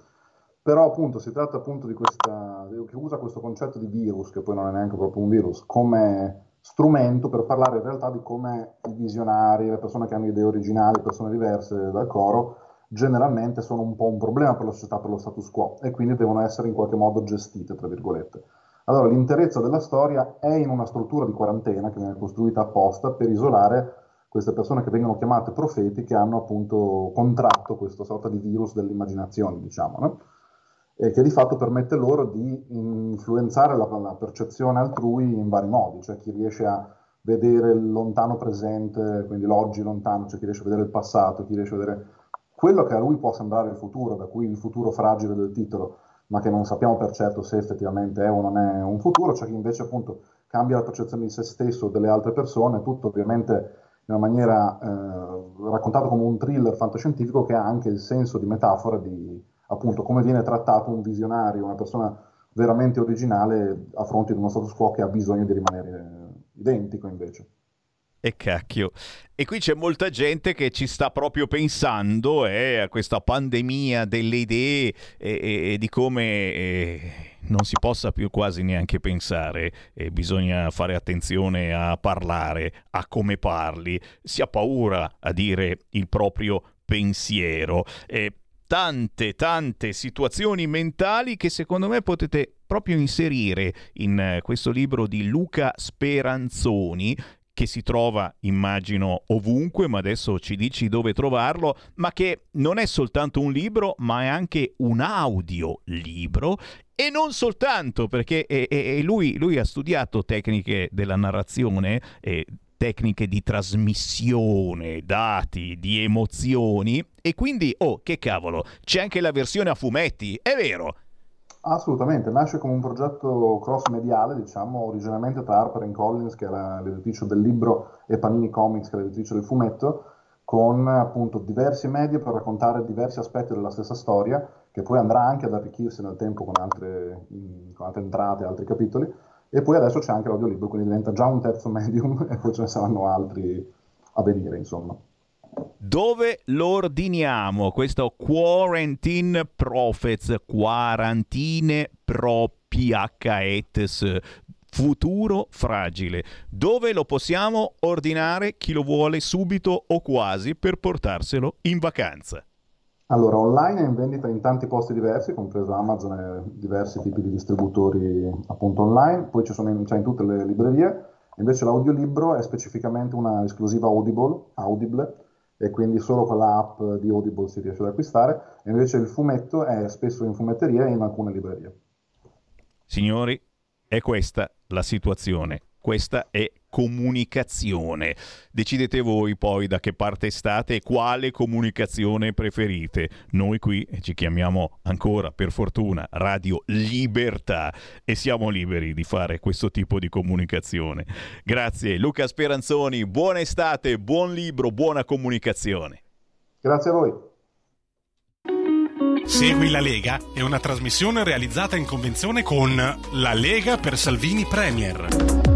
Però appunto si tratta appunto di questa, che usa questo concetto di virus, che poi non è neanche proprio un virus, come strumento per parlare in realtà di come i visionari, le persone che hanno idee originali, persone diverse dal coro, generalmente sono un po' un problema per la società, per lo status quo e quindi devono essere in qualche modo gestite, tra virgolette. Allora, l'interezza della storia è in una struttura di quarantena che viene costruita apposta per isolare queste persone che vengono chiamate profeti che hanno appunto contratto questa sorta di virus dell'immaginazione, diciamo, no? e che di fatto permette loro di influenzare la, la, percezione altrui in vari modi, cioè chi riesce a vedere il lontano presente, quindi l'oggi lontano, cioè chi riesce a vedere il passato, chi riesce a vedere quello che a lui può sembrare il futuro, da cui il futuro fragile del titolo, ma che non sappiamo per certo se effettivamente è o non è un futuro, c'è chi invece appunto cambia la percezione di se stesso o delle altre persone, tutto ovviamente in una maniera eh, raccontato come un thriller fantascientifico che ha anche il senso di metafora di appunto come viene trattato un visionario, una persona veramente originale a fronte di uno status quo che ha bisogno di rimanere identico invece. E cacchio. E qui c'è molta gente che ci sta proprio pensando eh, a questa pandemia delle idee e, e, e di come eh, non si possa più quasi neanche pensare e bisogna fare attenzione a parlare, a come parli, si ha paura a dire il proprio pensiero. E tante, tante situazioni mentali che secondo me potete proprio inserire in eh, questo libro di Luca Speranzoni che si trova, immagino, ovunque, ma adesso ci dici dove trovarlo, ma che non è soltanto un libro, ma è anche un audiolibro e non soltanto perché e, e lui, lui, ha studiato tecniche della narrazione e tecniche di trasmissione, dati, di emozioni e quindi, oh, che cavolo, c'è anche la versione a fumetti, è vero? Assolutamente, nasce come un progetto cross-mediale, diciamo, originariamente tra Harper Collins, che è la, l'editrice del libro, e Panini Comics, che è l'editrice del fumetto, con appunto diversi media per raccontare diversi aspetti della stessa storia, che poi andrà anche ad arricchirsi nel tempo con altre, con altre entrate, altri capitoli, e poi adesso c'è anche l'audiolibro, quindi diventa già un terzo medium e poi ce ne saranno altri a venire, insomma. Dove lo ordiniamo questo Quarantine Prophets, quarantine propiacaetes, futuro fragile. Dove lo possiamo ordinare chi lo vuole subito o quasi per portarselo in vacanza? Allora, online è in vendita in tanti posti diversi, compreso Amazon e diversi tipi di distributori appunto online, poi ci sono in, cioè in tutte le librerie, invece l'audiolibro è specificamente una esclusiva Audible, Audible e quindi solo con l'app di Audible si riesce ad acquistare, e invece il fumetto è spesso in fumetteria e in alcune librerie. Signori, è questa la situazione. Questa è comunicazione. Decidete voi poi da che parte state e quale comunicazione preferite. Noi qui ci chiamiamo ancora, per fortuna, Radio Libertà e siamo liberi di fare questo tipo di comunicazione. Grazie Luca Speranzoni, buona estate, buon libro, buona comunicazione. Grazie a voi. Segui la Lega è una trasmissione realizzata in convenzione con La Lega per Salvini Premier.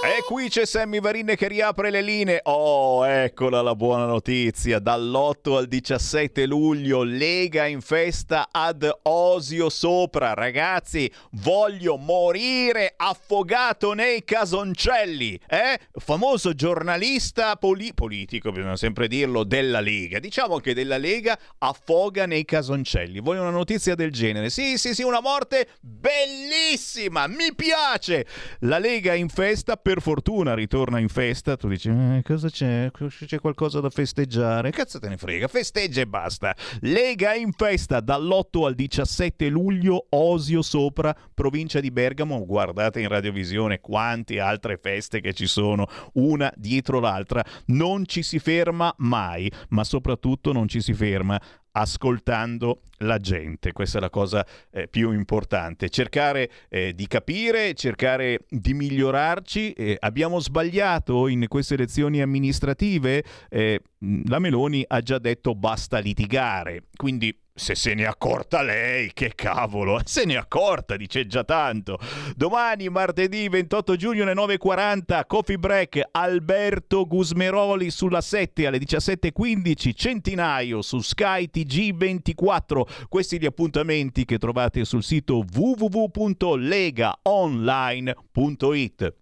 E qui c'è Sammy Varin che riapre le linee. Oh, eccola la buona notizia. Dall'8 al 17 luglio, Lega in festa ad Osio Sopra. Ragazzi, voglio morire affogato nei casoncelli. Eh? Famoso giornalista poli- politico, bisogna sempre dirlo, della Lega. Diciamo che della Lega affoga nei casoncelli. Voglio una notizia del genere. Sì, sì, sì, una morte bellissima. Mi piace. La Lega in festa per fortuna ritorna in festa, tu dici eh, cosa c'è? C'è qualcosa da festeggiare? Cazzo te ne frega, festeggia e basta. Lega in festa dall'8 al 17 luglio, Osio sopra, provincia di Bergamo. Guardate in radiovisione quante altre feste che ci sono, una dietro l'altra. Non ci si ferma mai, ma soprattutto non ci si ferma ascoltando la gente. Questa è la cosa eh, più importante. Cercare eh, di capire, cercare di migliorarci. Eh, abbiamo sbagliato in queste elezioni amministrative. Eh, la Meloni ha già detto basta litigare. Quindi se se ne è accorta lei, che cavolo, se ne è accorta, dice già tanto. Domani, martedì 28 giugno alle 9.40, Coffee Break, Alberto Gusmeroli sulla 7 alle 17.15, Centinaio su Sky TG24. Questi gli appuntamenti che trovate sul sito www.legaonline.it.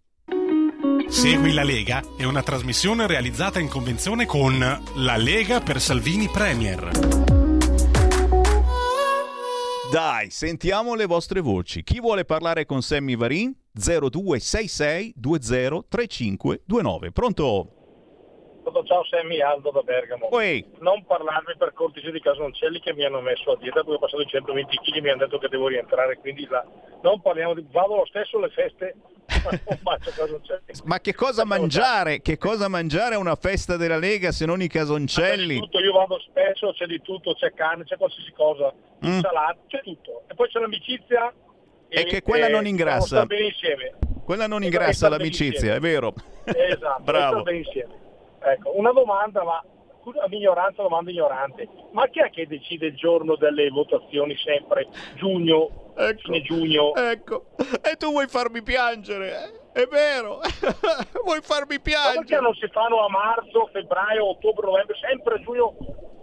Segui la Lega è una trasmissione realizzata in convenzione con La Lega per Salvini Premier. Dai, sentiamo le vostre voci. Chi vuole parlare con Sammy Varin? 0266 203529. Pronto? Ciao Sammy, Aldo da Bergamo. Oi. Non parlarmi per cortesia di Casoncelli che mi hanno messo a dieta, poi ho passato i 120 kg e mi hanno detto che devo rientrare, quindi là. non parliamo di... vado lo stesso alle feste ma che cosa mangiare? Che cosa mangiare a una festa della Lega se non i casoncelli? Tutto, io vado spesso, c'è di tutto, c'è carne, c'è qualsiasi cosa, mm. salato, c'è tutto. E poi c'è l'amicizia. E, e che quella non ingrassa. bene insieme. Quella non ingrassa l'amicizia, è vero. Esatto, Bravo. bene insieme. Ecco, una domanda, ma scusa mignoranza, domanda ignorante, ma chi è che decide il giorno delle votazioni sempre? Giugno, ecco, fine giugno? Ecco, e tu vuoi farmi piangere, eh? è vero, vuoi farmi Ma piangere. perché non si fanno a marzo, febbraio, ottobre, novembre, sempre giugno?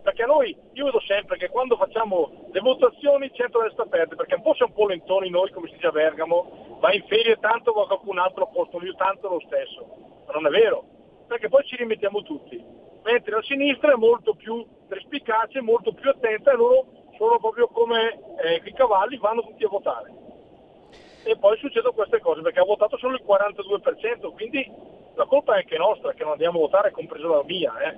Perché noi, io vedo sempre che quando facciamo le votazioni il centro-destra perde, perché un po' siamo un po' lentoni noi, come si dice a Bergamo, va in ferie tanto va qualcun altro a posto, io tanto lo stesso. Ma non è vero, perché poi ci rimettiamo tutti. Mentre la sinistra è molto più perspicace, molto più attenta e loro sono proprio come eh, i cavalli, vanno tutti a votare. E poi succedono queste cose, perché ha votato solo il 42%, quindi la colpa è anche nostra, che non andiamo a votare, compreso la mia. Eh.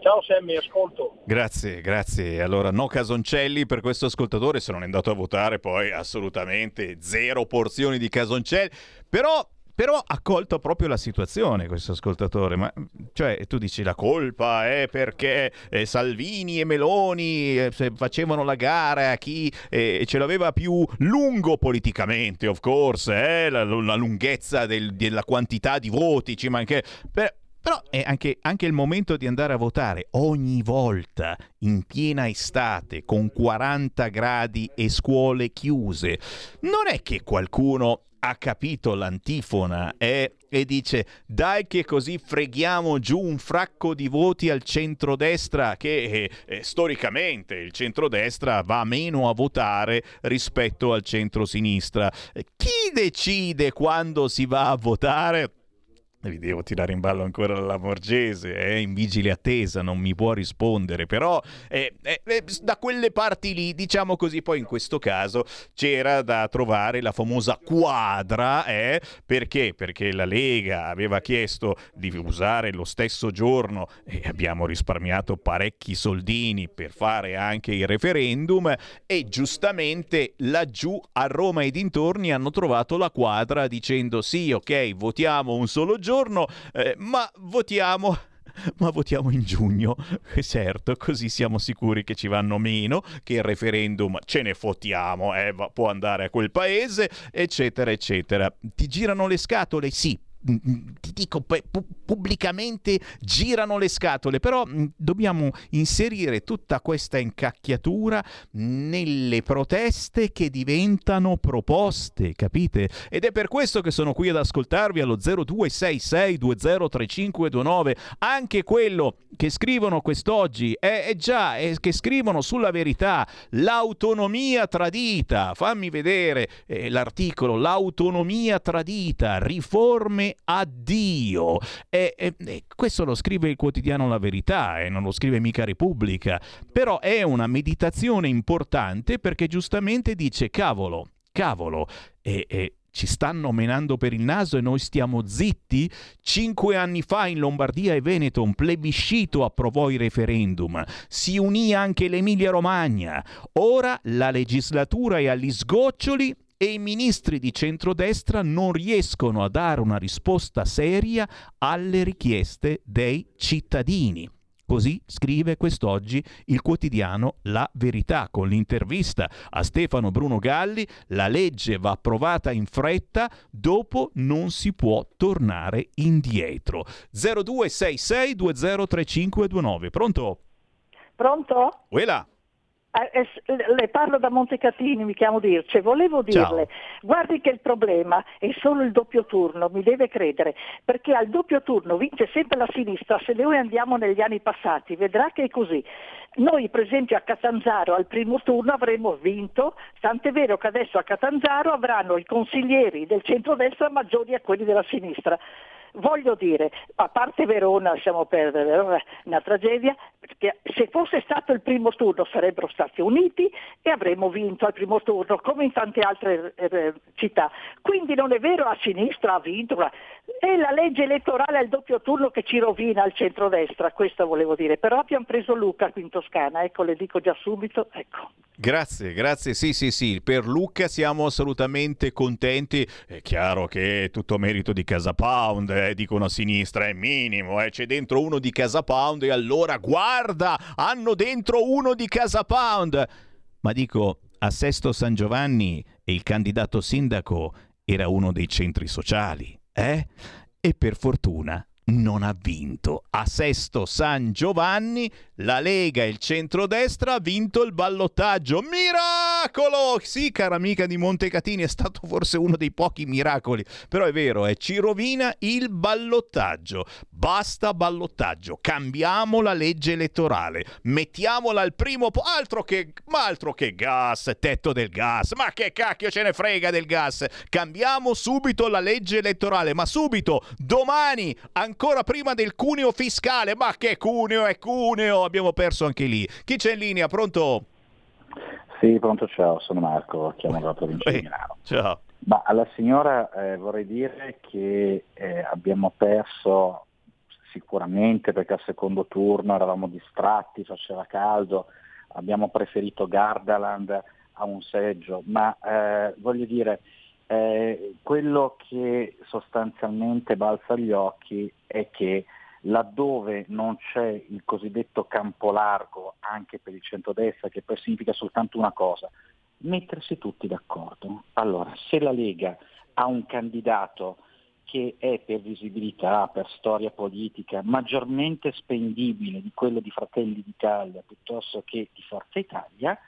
Ciao Sammy, ascolto. Grazie, grazie. Allora, no casoncelli per questo ascoltatore, se non è andato a votare poi assolutamente zero porzioni di casoncelli, però... Però ha colto proprio la situazione questo ascoltatore, ma cioè tu dici la colpa è perché eh, Salvini e Meloni eh, facevano la gara a chi eh, ce l'aveva più lungo politicamente, of course, eh, la, la lunghezza del- della quantità di voti, ci manca... per- però è anche, anche il momento di andare a votare ogni volta in piena estate con 40 gradi e scuole chiuse. Non è che qualcuno ha capito l'antifona eh, e dice dai che così freghiamo giù un fracco di voti al centrodestra che eh, eh, storicamente il centrodestra va meno a votare rispetto al centrosinistra. Chi decide quando si va a votare? Vi devo tirare in ballo ancora la Morgese, è in vigile attesa, non mi può rispondere, però eh, eh, eh, da quelle parti lì, diciamo così, poi in questo caso c'era da trovare la famosa quadra, eh, perché? Perché la Lega aveva chiesto di usare lo stesso giorno e abbiamo risparmiato parecchi soldini per fare anche il referendum e giustamente laggiù a Roma e dintorni hanno trovato la quadra dicendo sì, ok, votiamo un solo giorno, eh, ma votiamo ma votiamo in giugno, certo, così siamo sicuri che ci vanno meno, che il referendum ce ne fottiamo, eh, può andare a quel paese, eccetera, eccetera. Ti girano le scatole? Sì. Ti dico pubblicamente girano le scatole, però dobbiamo inserire tutta questa incacchiatura nelle proteste che diventano proposte, capite? Ed è per questo che sono qui ad ascoltarvi allo 0266203529, anche quello che scrivono quest'oggi è, è già è che scrivono sulla verità l'autonomia tradita. Fammi vedere eh, l'articolo l'autonomia tradita, riforme a Dio. E, e- e questo lo scrive il quotidiano La Verità e non lo scrive mica Repubblica, però è una meditazione importante perché giustamente dice cavolo, cavolo, e, e ci stanno menando per il naso e noi stiamo zitti? Cinque anni fa in Lombardia e Veneto un plebiscito approvò il referendum. Si unì anche l'Emilia Romagna. Ora la legislatura è agli sgoccioli e i ministri di centrodestra non riescono a dare una risposta seria alle richieste dei cittadini. Così scrive quest'oggi il quotidiano La Verità con l'intervista a Stefano Bruno Galli. La legge va approvata in fretta, dopo non si può tornare indietro. 0266203529. Pronto? Pronto? Uela. Eh, eh, le parlo da Montecatini, mi chiamo Dirce. Volevo dirle, guardi che il problema è solo il doppio turno, mi deve credere, perché al doppio turno vince sempre la sinistra, se noi andiamo negli anni passati, vedrà che è così. Noi per esempio a Catanzaro al primo turno avremmo vinto, tant'è vero che adesso a Catanzaro avranno i consiglieri del centrodestra maggiori a quelli della sinistra. Voglio dire, a parte Verona, siamo per Verona, una tragedia, perché se fosse stato il primo turno sarebbero stati uniti e avremmo vinto al primo turno, come in tante altre eh, città. Quindi non è vero a sinistra ha vinto, è la legge elettorale al doppio turno che ci rovina al centrodestra, questo volevo dire. Però abbiamo preso Luca qui in Toscana, ecco, le dico già subito, ecco. Grazie, grazie. Sì, sì, sì. Per Lucca siamo assolutamente contenti. È chiaro che è tutto merito di Casa Pound, eh, dicono a sinistra, è minimo, eh. c'è dentro uno di Casa Pound e allora guarda, hanno dentro uno di Casa Pound. Ma dico, a Sesto San Giovanni il candidato sindaco era uno dei centri sociali, eh? E per fortuna non ha vinto. A Sesto San Giovanni la Lega e il centrodestra ha vinto il ballottaggio. Miracolo! Sì, cara amica di Montecatini, è stato forse uno dei pochi miracoli, però è vero, eh, ci rovina il ballottaggio. Basta ballottaggio, cambiamo la legge elettorale, mettiamola al primo po- altro altro che gas, tetto del gas. Ma che cacchio ce ne frega del gas? Cambiamo subito la legge elettorale, ma subito, domani, ancora prima del cuneo fiscale. Ma che cuneo è cuneo? abbiamo perso anche lì. Chi c'è in linea? Pronto? Sì, pronto, ciao, sono Marco, chiamo dalla provincia di Milano. Ciao. Ma alla signora eh, vorrei dire che eh, abbiamo perso sicuramente perché al secondo turno eravamo distratti, faceva caldo, abbiamo preferito Gardaland a un seggio, ma eh, voglio dire, eh, quello che sostanzialmente balza agli occhi è che laddove non c'è il cosiddetto campo largo anche per il centrodestra, che poi significa soltanto una cosa, mettersi tutti d'accordo. Allora, se la Lega ha un candidato che è per visibilità, per storia politica, maggiormente spendibile di quello di Fratelli d'Italia piuttosto che di Forza Italia,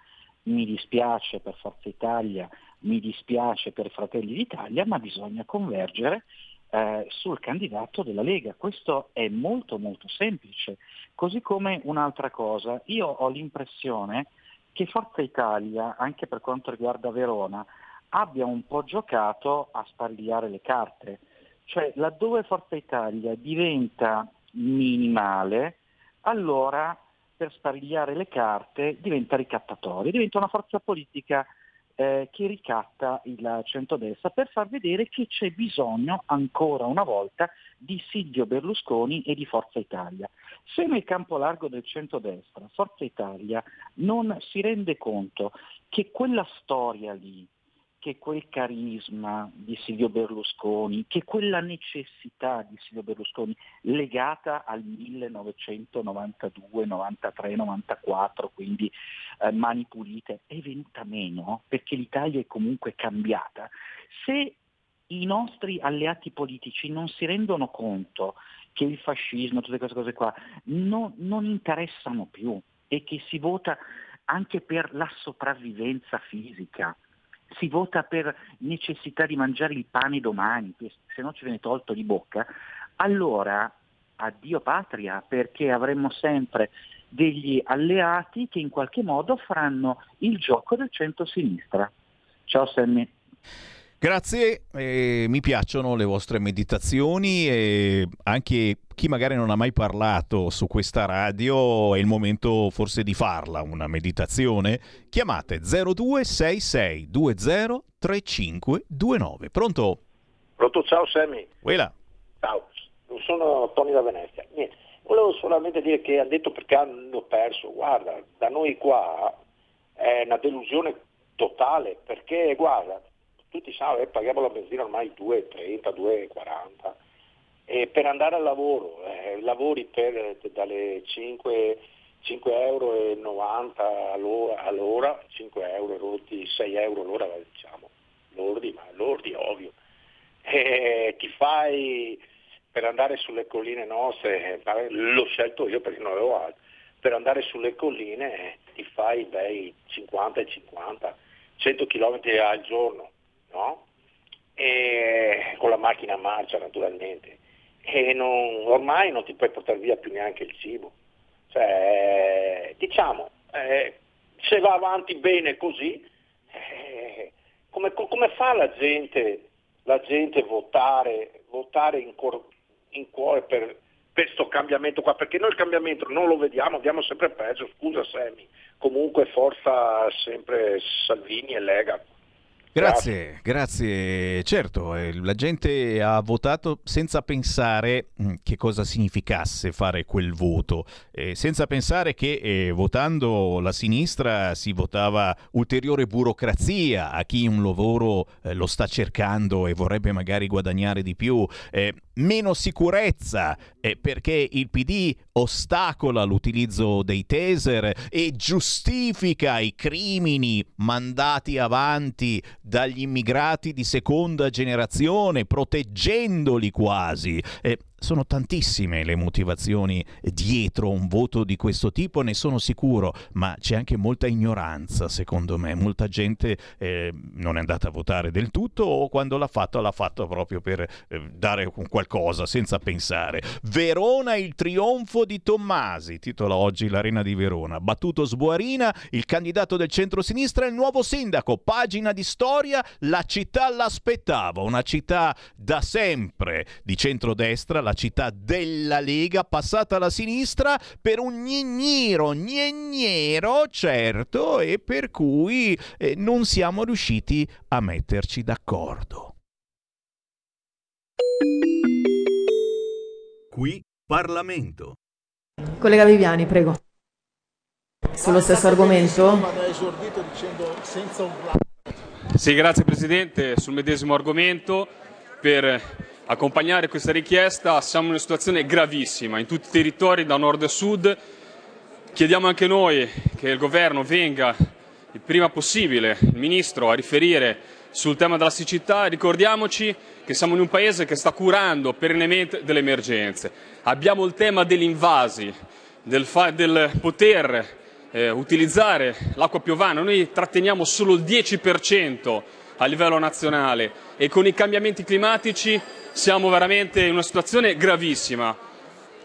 mi dispiace per Forza Italia, mi dispiace per Fratelli d'Italia, ma bisogna convergere eh, sul candidato della Lega. Questo è molto molto semplice. Così come un'altra cosa, io ho l'impressione che Forza Italia, anche per quanto riguarda Verona, abbia un po' giocato a sparigliare le carte. Cioè laddove Forza Italia diventa minimale, allora per sparigliare le carte diventa ricattatorio, diventa una forza politica eh, che ricatta il centrodestra per far vedere che c'è bisogno ancora una volta di Silvio Berlusconi e di Forza Italia. Se nel campo largo del centrodestra Forza Italia non si rende conto che quella storia lì che quel carisma di Silvio Berlusconi, che quella necessità di Silvio Berlusconi legata al 1992, 93, 94, quindi eh, mani pulite, è venuta meno perché l'Italia è comunque cambiata. Se i nostri alleati politici non si rendono conto che il fascismo, tutte queste cose qua, no, non interessano più e che si vota anche per la sopravvivenza fisica si vota per necessità di mangiare il pane domani, se no ci viene tolto di bocca, allora addio patria, perché avremo sempre degli alleati che in qualche modo faranno il gioco del centro-sinistra. Ciao Sammy. Grazie, eh, mi piacciono le vostre meditazioni e anche chi magari non ha mai parlato su questa radio è il momento forse di farla, una meditazione. Chiamate 0266203529. Pronto? Pronto, ciao Sammy. Quella. Ciao, sono Tony da Venezia. Niente, volevo solamente dire che ha detto perché hanno perso. Guarda, da noi qua è una delusione totale perché guarda, tutti sanno che eh, paghiamo la benzina ormai 2,30, 2,40 e per andare al lavoro, eh, lavori per, dalle 5, 5,90 euro all'ora, all'ora, 5 euro rotti, 6 euro l'ora diciamo, lordi, ma lordi ovvio. E ti fai per andare sulle colline nostre, l'ho scelto io perché non avevo altro, per andare sulle colline ti fai bei 50 e 50, 100 km al giorno no? E con la macchina a marcia naturalmente. E non, ormai non ti puoi portare via più neanche il cibo. Cioè, diciamo, eh, se va avanti bene così, eh, come, come, fa la gente, la gente votare, votare in, cor, in cuore per questo cambiamento qua? Perché noi il cambiamento non lo vediamo, abbiamo sempre peggio, scusa Semi, comunque forza sempre Salvini e Lega. Grazie, grazie. Certo, eh, la gente ha votato senza pensare mm, che cosa significasse fare quel voto, eh, senza pensare che eh, votando la sinistra si votava ulteriore burocrazia a chi un lavoro eh, lo sta cercando e vorrebbe magari guadagnare di più, meno sicurezza eh, perché il PD ostacola l'utilizzo dei taser e giustifica i crimini mandati avanti dagli immigrati di seconda generazione, proteggendoli quasi. Eh, sono tantissime le motivazioni dietro un voto di questo tipo, ne sono sicuro, ma c'è anche molta ignoranza, secondo me. Molta gente eh, non è andata a votare del tutto o quando l'ha fatto l'ha fatto proprio per eh, dare qualcosa senza pensare. Verona il trionfo di Tommasi, titola oggi l'Arena di Verona. Battuto Sbuarina, il candidato del centro-sinistra, il nuovo sindaco. Pagina di storia, la città l'aspettava, una città da sempre di centrodestra, la città della Lega, passata alla sinistra per un gnigniro, gnignero, certo, e per cui eh, non siamo riusciti a metterci d'accordo. Qui Parlamento. Collega Viviani, prego. Sullo stesso argomento? Sì, grazie Presidente. Sul medesimo argomento, per accompagnare questa richiesta, siamo in una situazione gravissima in tutti i territori, da nord a sud. Chiediamo anche noi che il Governo venga il prima possibile, il Ministro, a riferire sul tema della siccità. Ricordiamoci che siamo in un Paese che sta curando perennemente delle emergenze. Abbiamo il tema degli invasi, del, del poter eh, utilizzare l'acqua piovana. Noi tratteniamo solo il 10% a livello nazionale e con i cambiamenti climatici siamo veramente in una situazione gravissima.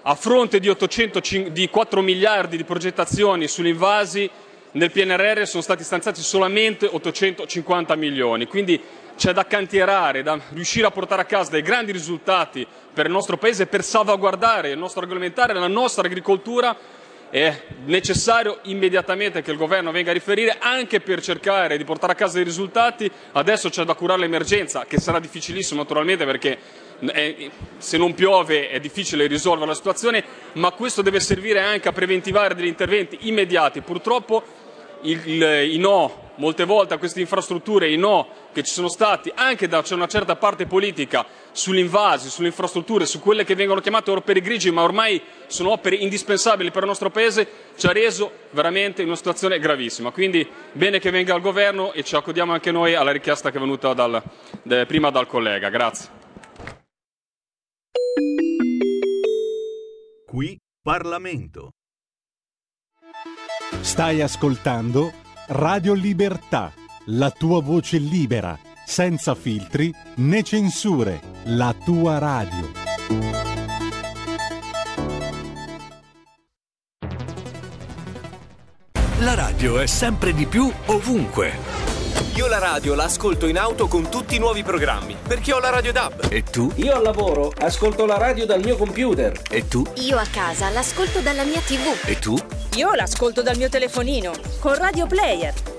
A fronte di, 800, di 4 miliardi di progettazioni sugli invasi, nel PNRR sono stati stanziati solamente 850 milioni, quindi c'è da cantierare, da riuscire a portare a casa dei grandi risultati per il nostro Paese, per salvaguardare il nostro agroalimentare, la nostra agricoltura è necessario immediatamente che il governo venga a riferire anche per cercare di portare a casa dei risultati. Adesso c'è da curare l'emergenza, che sarà difficilissimo naturalmente perché è, se non piove è difficile risolvere la situazione, ma questo deve servire anche a preventivare degli interventi immediati. Purtroppo il, il, i no molte volte a queste infrastrutture, i no che ci sono stati anche da una certa parte politica sugli invasi, sulle infrastrutture, su quelle che vengono chiamate opere grigie, ma ormai sono opere indispensabili per il nostro Paese, ci ha reso veramente in una situazione gravissima. Quindi bene che venga al governo e ci accodiamo anche noi alla richiesta che è venuta dal, de, prima dal collega. Grazie. Qui Parlamento. Stai ascoltando Radio Libertà, la tua voce libera, senza filtri né censure, la tua radio. La radio è sempre di più ovunque. Io la radio l'ascolto in auto con tutti i nuovi programmi, perché ho la radio DAB. E tu? Io al lavoro ascolto la radio dal mio computer. E tu? Io a casa l'ascolto dalla mia TV. E tu? Io l'ascolto dal mio telefonino, con Radio Player,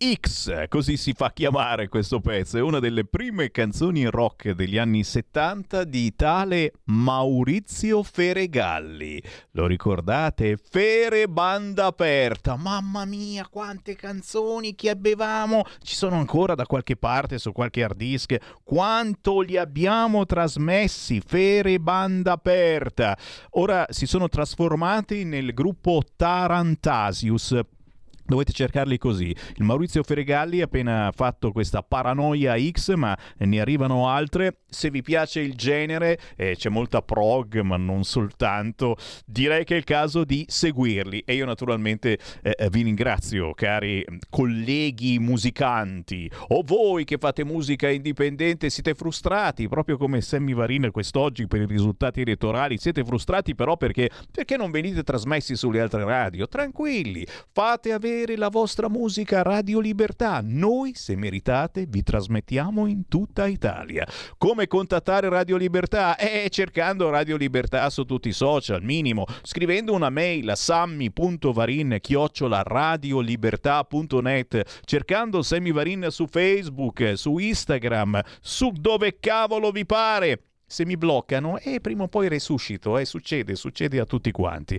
X, così si fa chiamare questo pezzo, è una delle prime canzoni rock degli anni 70 di tale Maurizio Feregalli. Lo ricordate? Fere banda aperta. Mamma mia, quante canzoni che avevamo! Ci sono ancora da qualche parte su qualche hard disk. Quanto li abbiamo trasmessi? Fere banda aperta. Ora si sono trasformati nel gruppo Tarantasius Dovete cercarli così. Il Maurizio Feregalli ha appena fatto questa paranoia X, ma ne arrivano altre. Se vi piace il genere, eh, c'è molta prog, ma non soltanto, direi che è il caso di seguirli. E io naturalmente eh, eh vi ringrazio, cari colleghi musicanti, o voi che fate musica indipendente, siete frustrati, proprio come Sammy Varin quest'oggi per i risultati elettorali. Siete frustrati però perché, perché non venite trasmessi sulle altre radio. Tranquilli, fate avere la vostra musica Radio Libertà. Noi, se meritate, vi trasmettiamo in tutta Italia. Come contattare Radio Libertà? Eh, cercando Radio Libertà su tutti i social, minimo, scrivendo una mail a sammi.varin radiolibertà.net, cercando Sammy Varin su Facebook, su Instagram, su dove cavolo vi pare se mi bloccano e eh, prima o poi resuscito, eh, succede, succede a tutti quanti.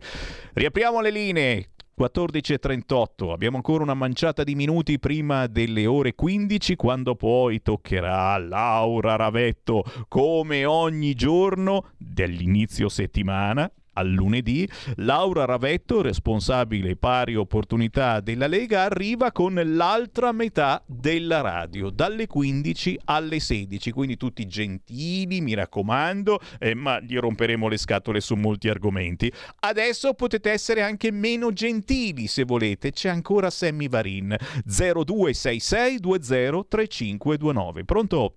Riapriamo le linee 14.38, abbiamo ancora una manciata di minuti prima delle ore 15 quando poi toccherà a Laura Ravetto come ogni giorno dell'inizio settimana al lunedì, Laura Ravetto, responsabile pari opportunità della Lega, arriva con l'altra metà della radio, dalle 15 alle 16, quindi tutti gentili, mi raccomando, eh, ma gli romperemo le scatole su molti argomenti. Adesso potete essere anche meno gentili se volete, c'è ancora Sammy Varin, 0266203529. Pronto?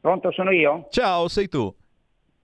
Pronto, sono io? Ciao, sei tu.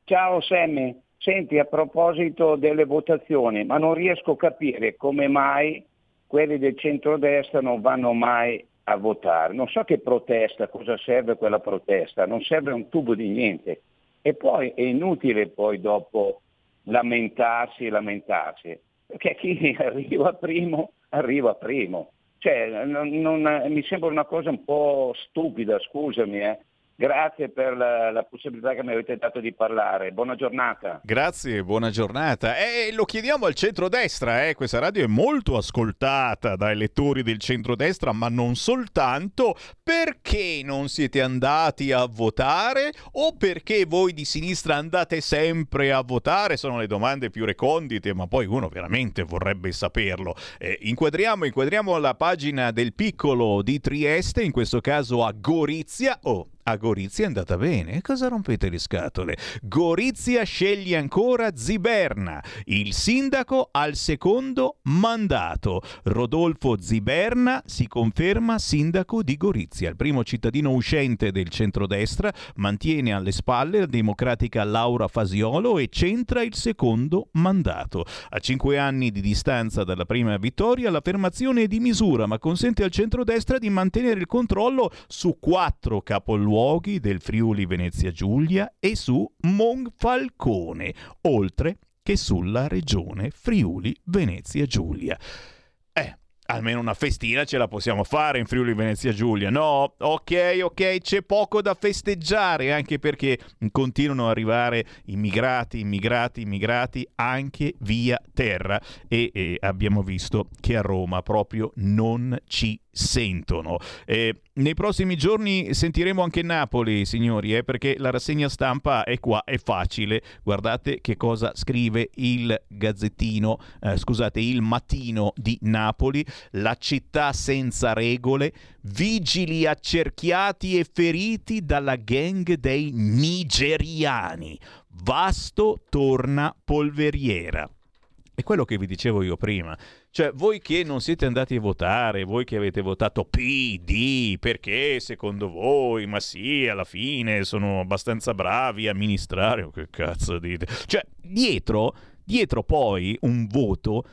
Ciao Sammy. Senti, a proposito delle votazioni, ma non riesco a capire come mai quelli del centrodestra non vanno mai a votare. Non so che protesta, cosa serve quella protesta, non serve un tubo di niente. E poi è inutile poi dopo lamentarsi e lamentarsi, perché chi arriva primo, arriva primo. Cioè, non, non, mi sembra una cosa un po' stupida, scusami, eh. Grazie per la, la, possibilità che mi avete dato di parlare. Buona giornata. Grazie, buona giornata. E lo chiediamo al centrodestra, eh? questa radio è molto ascoltata dai lettori del centrodestra, ma non soltanto. Perché non siete andati a votare o perché voi di sinistra andate sempre a votare? Sono le domande più recondite, ma poi uno veramente vorrebbe saperlo. Eh, inquadriamo, inquadriamo la pagina del piccolo di Trieste, in questo caso a Gorizia. Oh, a Gorizia è andata bene. Cosa rompete le scatole? Gorizia sceglie ancora Ziberna, il sindaco al secondo mandato. Rodolfo Ziberna si conferma sindaco di Gorizia. Il primo cittadino uscente del centrodestra mantiene alle spalle la democratica Laura Fasiolo e centra il secondo mandato. A cinque anni di distanza dalla prima vittoria, l'affermazione è di misura, ma consente al centrodestra di mantenere il controllo su quattro capoluoghi luoghi del Friuli Venezia Giulia e su Monfalcone, oltre che sulla regione Friuli Venezia Giulia. Eh, almeno una festina ce la possiamo fare in Friuli Venezia Giulia. No, ok, ok, c'è poco da festeggiare, anche perché continuano ad arrivare immigrati, immigrati, immigrati anche via terra e, e abbiamo visto che a Roma proprio non ci sentono. Eh, nei prossimi giorni sentiremo anche Napoli, signori, eh, perché la rassegna stampa è qua, è facile. Guardate che cosa scrive il Gazzettino, eh, scusate, il Mattino di Napoli, la città senza regole, vigili accerchiati e feriti dalla gang dei nigeriani. Vasto torna polveriera. È quello che vi dicevo io prima. Cioè, voi che non siete andati a votare, voi che avete votato PD, perché secondo voi, ma sì, alla fine sono abbastanza bravi a amministrare, che cazzo dite? Cioè, dietro, dietro poi un voto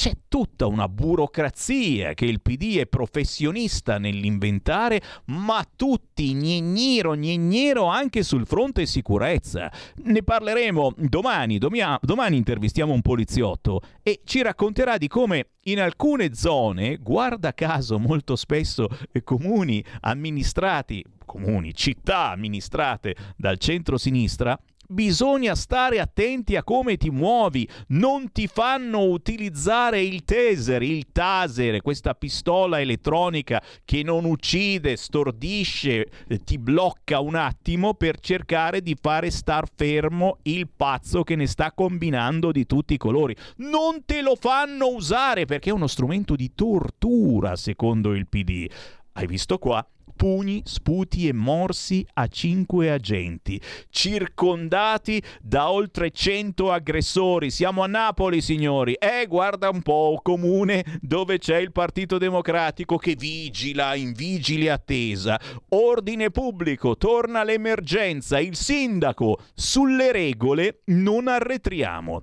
c'è tutta una burocrazia che il PD è professionista nell'inventare, ma tutti gnigniro gnignero anche sul fronte sicurezza. Ne parleremo domani, domia- domani intervistiamo un poliziotto e ci racconterà di come in alcune zone, guarda caso molto spesso eh, comuni amministrati, comuni, città amministrate dal centro-sinistra, bisogna stare attenti a come ti muovi. Non ti fanno utilizzare il taser, il taser, questa pistola elettronica che non uccide, stordisce, eh, ti blocca un attimo per cercare di fare star fermo il pazzo che ne sta combinando di tutti i colori. Non te lo fanno usare perché è uno strumento di tortura, secondo il PD. Hai visto qua? Pugni, sputi e morsi a cinque agenti, circondati da oltre cento aggressori. Siamo a Napoli, signori. Eh, guarda un po', comune dove c'è il Partito Democratico che vigila in vigile attesa. Ordine pubblico, torna l'emergenza, il sindaco. Sulle regole non arretriamo.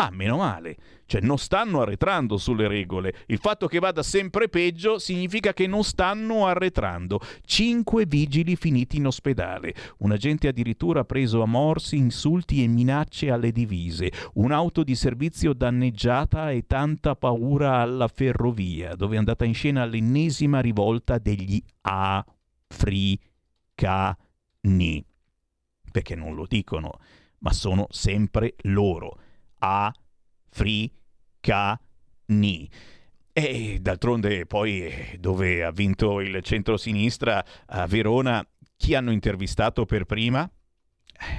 Ah, meno male. Cioè non stanno arretrando sulle regole. Il fatto che vada sempre peggio significa che non stanno arretrando. Cinque vigili finiti in ospedale. Un agente addirittura preso a morsi, insulti e minacce alle divise. Un'auto di servizio danneggiata e tanta paura alla ferrovia, dove è andata in scena l'ennesima rivolta degli africani. Perché non lo dicono, ma sono sempre loro. Africani cani. E d'altronde poi dove ha vinto il centro-sinistra a Verona, chi hanno intervistato per prima?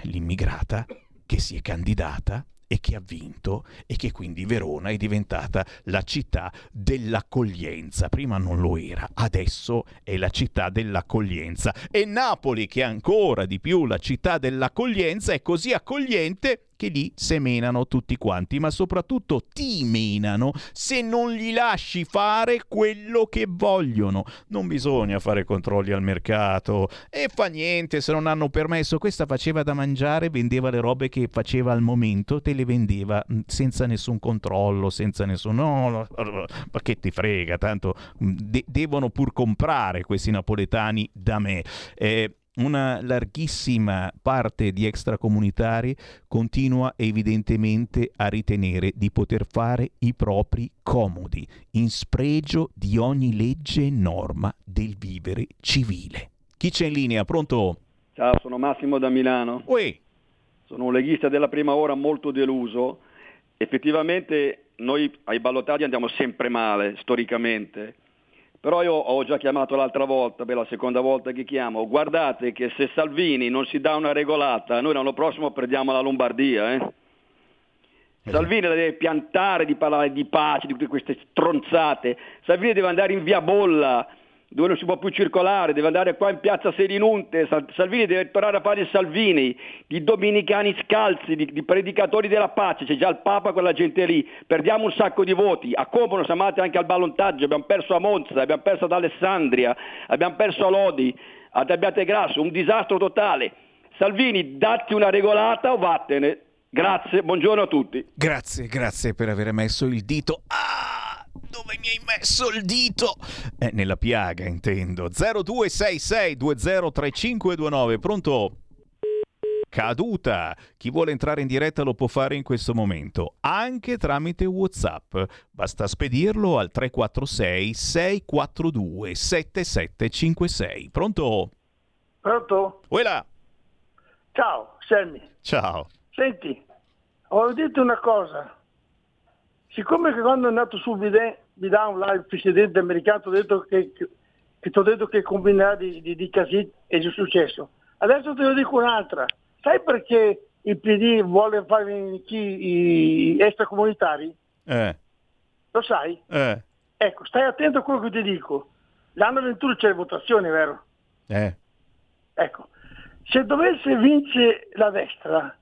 L'immigrata che si è candidata e che ha vinto e che quindi Verona è diventata la città dell'accoglienza. Prima non lo era, adesso è la città dell'accoglienza. E Napoli, che è ancora di più la città dell'accoglienza, è così accogliente che lì semenano tutti quanti, ma soprattutto ti menano se non gli lasci fare quello che vogliono. Non bisogna fare controlli al mercato e fa niente se non hanno permesso. Questa faceva da mangiare, vendeva le robe che faceva al momento, te le vendeva mm, senza nessun controllo, senza nessun... No, no ma che ti frega, tanto mm, de- devono pur comprare questi napoletani da me. Eh, una larghissima parte di extracomunitari continua evidentemente a ritenere di poter fare i propri comodi, in spregio di ogni legge e norma del vivere civile. Chi c'è in linea? Pronto? Ciao, sono Massimo da Milano. Ui. Sono un leghista della prima ora molto deluso. Effettivamente noi ai ballottaggi andiamo sempre male, storicamente però io ho già chiamato l'altra volta, per la seconda volta che chiamo, guardate che se Salvini non si dà una regolata, noi l'anno prossimo perdiamo la Lombardia. Eh? Salvini la deve piantare di parlare di pace, di tutte queste stronzate. Salvini deve andare in via Bolla, dove non si può più circolare, deve andare qua in piazza Selinunte, Salvini deve tornare a fare Salvini, di dominicani scalzi, di, di, predicatori della pace, c'è già il Papa, quella gente lì, perdiamo un sacco di voti, a Como siamo andati anche al ballontaggio, abbiamo perso a Monza, abbiamo perso ad Alessandria, abbiamo perso a Lodi, ad Abbiategrasso, un disastro totale. Salvini, datti una regolata o vattene. Grazie, buongiorno a tutti. Grazie, grazie per aver messo il dito. Ah! Dove mi hai messo il dito? Eh, nella piaga, intendo. 0266203529. Pronto? Caduta. Chi vuole entrare in diretta lo può fare in questo momento, anche tramite WhatsApp. Basta spedirlo al 346 642 7756. Pronto? Pronto? Uela. Ciao, Sammy. Ciao. Senti, ho detto una cosa siccome che quando è andato mi dà un live presidente americano, ho detto che, che, che ti ho detto che combinerà di, di, di casini è già successo. Adesso te ne dico un'altra. Sai perché il PD vuole fare chi, i extracomunitari? Eh. Lo sai? Eh. Ecco, stai attento a quello che ti dico. L'anno 21 c'è le votazioni, vero? Eh. Ecco, se dovesse vincere la destra,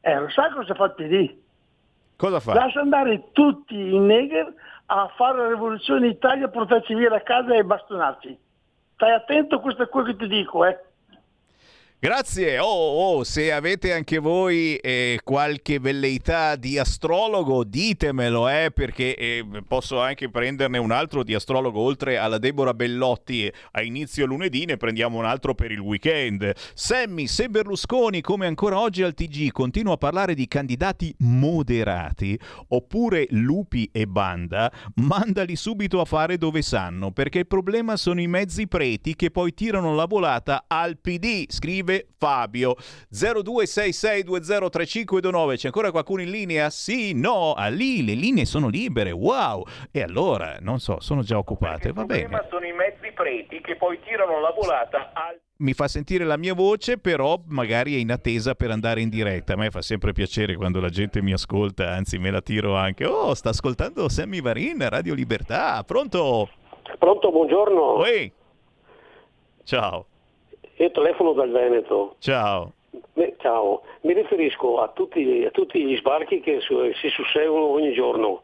eh, lo sai cosa fa il PD? Cosa fa? Lascia andare tutti i neger a fare la rivoluzione in Italia, portarci via la casa e bastonarci. Stai attento, questo è quello che ti dico, eh. Grazie. Oh, oh, se avete anche voi eh, qualche velleità di astrologo, ditemelo, eh, perché eh, posso anche prenderne un altro di astrologo oltre alla Deborah Bellotti a inizio lunedì, ne prendiamo un altro per il weekend. Sammy, se Berlusconi, come ancora oggi al TG, continua a parlare di candidati moderati, oppure lupi e banda, mandali subito a fare dove sanno, perché il problema sono i mezzi preti che poi tirano la volata al PD, scrive Fabio. 0266203529, c'è ancora qualcuno in linea? Sì, no, ah, lì le linee sono libere, wow. E allora, non so, sono già occupate, va bene. sono i mezzi preti che poi tirano la volata al mi fa sentire la mia voce, però magari è in attesa per andare in diretta. A me fa sempre piacere quando la gente mi ascolta, anzi me la tiro anche. Oh, sta ascoltando Sammy Varin, Radio Libertà. Pronto? Pronto, buongiorno. Oi. Ciao. Io telefono dal Veneto. Ciao. Ciao, mi riferisco a tutti, a tutti gli sbarchi che si susseguono ogni giorno.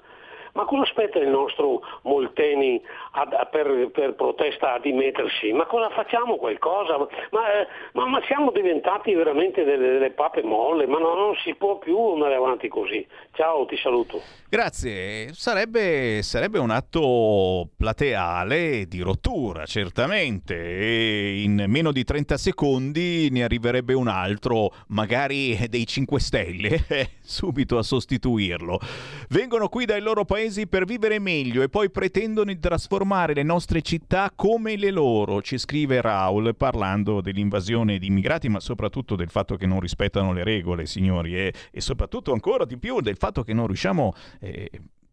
Ma cosa aspetta il nostro Molteni ad, per, per, protesta a dimettersi? Ma cosa facciamo qualcosa? Ma, eh, ma, ma siamo diventati veramente delle, delle pape molle? Ma no, non si può più andare avanti così. Ciao, ti saluto. Grazie, sarebbe, sarebbe, un atto plateale di rottura, certamente, e in meno di 30 secondi ne arriverebbe un altro, magari dei 5 Stelle, subito a sostituirlo. Vengono qui dai loro paesi per vivere meglio e poi pretendono di trasformare le nostre città come le loro, ci scrive Raul parlando dell'invasione di immigrati, ma soprattutto del fatto che non rispettano le regole, signori, e, e soprattutto ancora di più del fatto che non riusciamo eh,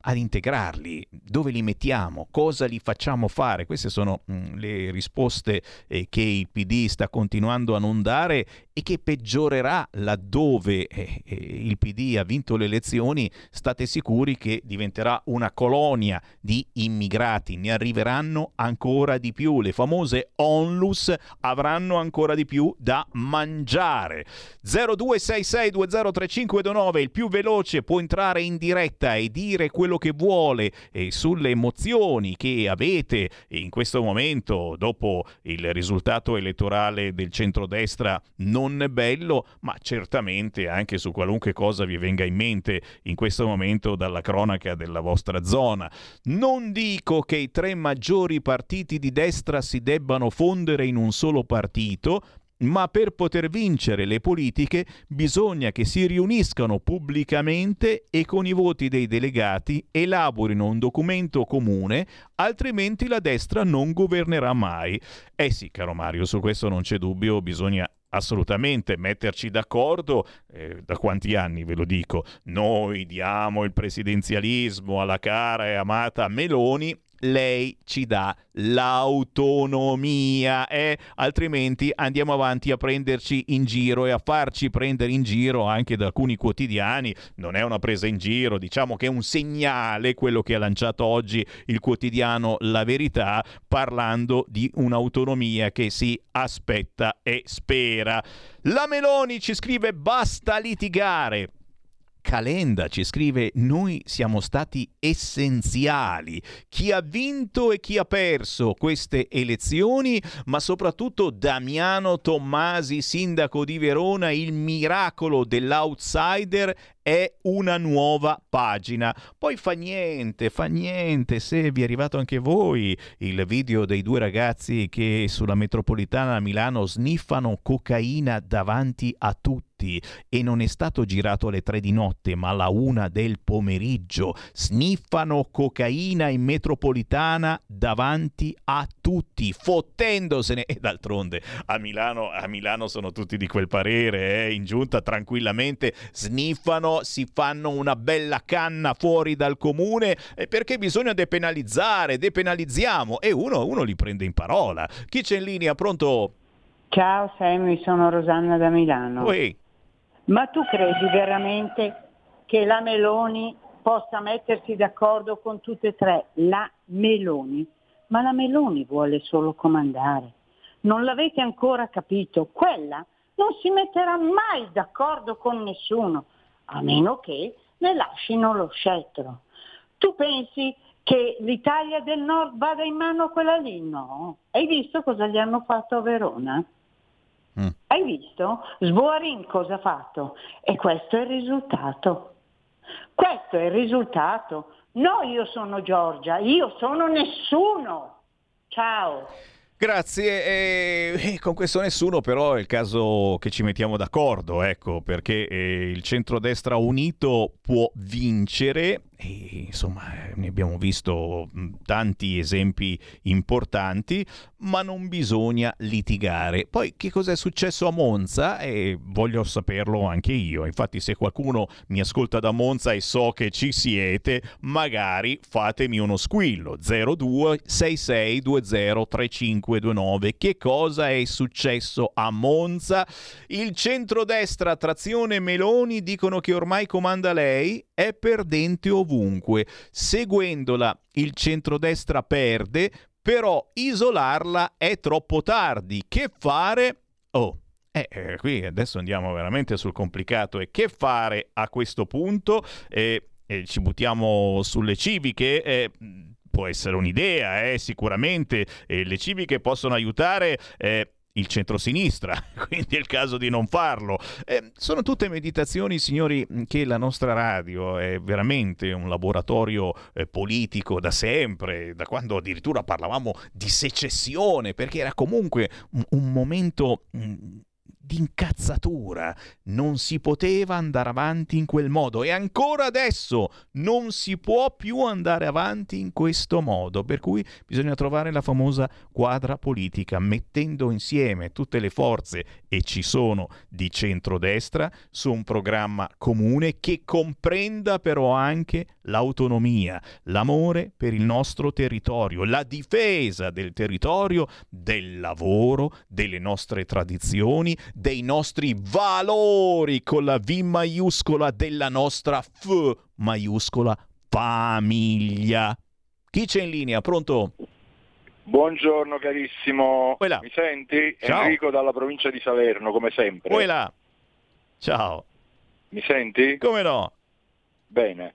ad integrarli, dove li mettiamo, cosa li facciamo fare. Queste sono mh, mm, le risposte eh, che il PD sta continuando a non dare e che peggiorerà laddove eh, eh, il PD ha vinto le elezioni. State sicuri che diventerà una colonia di immigrati, ne arriveranno ancora di più. Le famose onlus avranno ancora di più da mangiare. 0266203529, il più veloce può entrare in diretta e dire quello che vuole eh, sulle emozioni che avete in questo momento dopo il risultato elettorale del centrodestra non bello, ma certamente anche su qualunque cosa vi venga in mente in questo momento dalla cronaca della vostra zona. Non dico che i tre maggiori partiti di destra si debbano fondere in un solo partito, ma per poter vincere le politiche bisogna che si riuniscano pubblicamente e con i voti dei delegati elaborino un documento comune, altrimenti la destra non governerà mai. Eh sì, caro Mario, su questo non c'è dubbio, bisogna assolutamente metterci d'accordo, eh, da quanti anni ve lo dico, noi diamo il presidenzialismo alla cara e amata Meloni lei ci dà l'autonomia, eh? altrimenti andiamo avanti a prenderci in giro e a farci prendere in giro anche da alcuni quotidiani. Non è una presa in giro, diciamo che è un segnale quello che ha lanciato oggi il quotidiano La Verità, parlando di un'autonomia che si aspetta e spera. La Meloni ci scrive basta litigare. Calenda ci scrive noi siamo stati essenziali, chi ha vinto e chi ha perso queste elezioni, ma soprattutto Damiano Tommasi, sindaco di Verona, il miracolo dell'outsider è una nuova pagina. Poi fa niente, fa niente, se vi è arrivato anche voi il video dei due ragazzi che sulla metropolitana a Milano sniffano cocaina davanti a tutti e non è stato girato alle tre di notte ma alla una del pomeriggio. Sniffano cocaina in metropolitana davanti a tutti, fottendosene. E d'altronde a Milano, a Milano sono tutti di quel parere, eh? in giunta tranquillamente sniffano, si fanno una bella canna fuori dal comune perché bisogna depenalizzare, depenalizziamo e uno, uno li prende in parola. Chi c'è in linea? Pronto? Ciao Sammy, sono Rosanna da Milano. Ui. Ma tu credi veramente che la Meloni possa mettersi d'accordo con tutte e tre? La Meloni. Ma la Meloni vuole solo comandare. Non l'avete ancora capito? Quella non si metterà mai d'accordo con nessuno, a meno che ne lasciano lo scettro. Tu pensi che l'Italia del Nord vada in mano a quella lì? No. Hai visto cosa gli hanno fatto a Verona? Mm. Hai visto? Sboarin cosa ha fatto? E questo è il risultato. Questo è il risultato. No, io sono Giorgia, io sono nessuno. Ciao. Grazie, e, e con questo nessuno però è il caso che ci mettiamo d'accordo, ecco, perché eh, il centrodestra unito può vincere e, insomma, ne abbiamo visto tanti esempi importanti, ma non bisogna litigare. Poi che cosa è successo a Monza? E voglio saperlo anche io. Infatti, se qualcuno mi ascolta da Monza e so che ci siete, magari fatemi uno squillo 0266203529. Che cosa è successo a Monza? Il centrodestra, trazione Meloni dicono che ormai comanda lei, è perdente ovunque ovunque. Seguendola il centrodestra perde, però isolarla è troppo tardi. Che fare? Oh, eh, eh, qui adesso andiamo veramente sul complicato. E che fare a questo punto? Eh, ci buttiamo sulle civiche. Eh, può essere un'idea, eh, sicuramente. le civiche possono aiutare eh, il centrosinistra, quindi è il caso di non farlo. Eh, sono tutte meditazioni, signori, che la nostra radio è veramente un laboratorio eh, politico da sempre, da quando addirittura parlavamo di secessione, perché era comunque un, un momento... Mh, di incazzatura. Non si poteva andare avanti in quel modo e ancora adesso non si può più andare avanti in questo modo, per cui bisogna trovare la famosa quadra politica, mettendo insieme tutte le forze, e ci sono di centrodestra, su un programma comune che comprenda però anche l'autonomia, l'amore per il nostro territorio, la difesa del territorio, del lavoro, delle nostre tradizioni, dei nostri valori con la V maiuscola della nostra F maiuscola famiglia. Chi c'è in linea? Pronto? Buongiorno carissimo, Uela. mi senti? Ciao. Enrico dalla provincia di Salerno, come sempre. Uela. Ciao. Mi senti? Come no? Bene.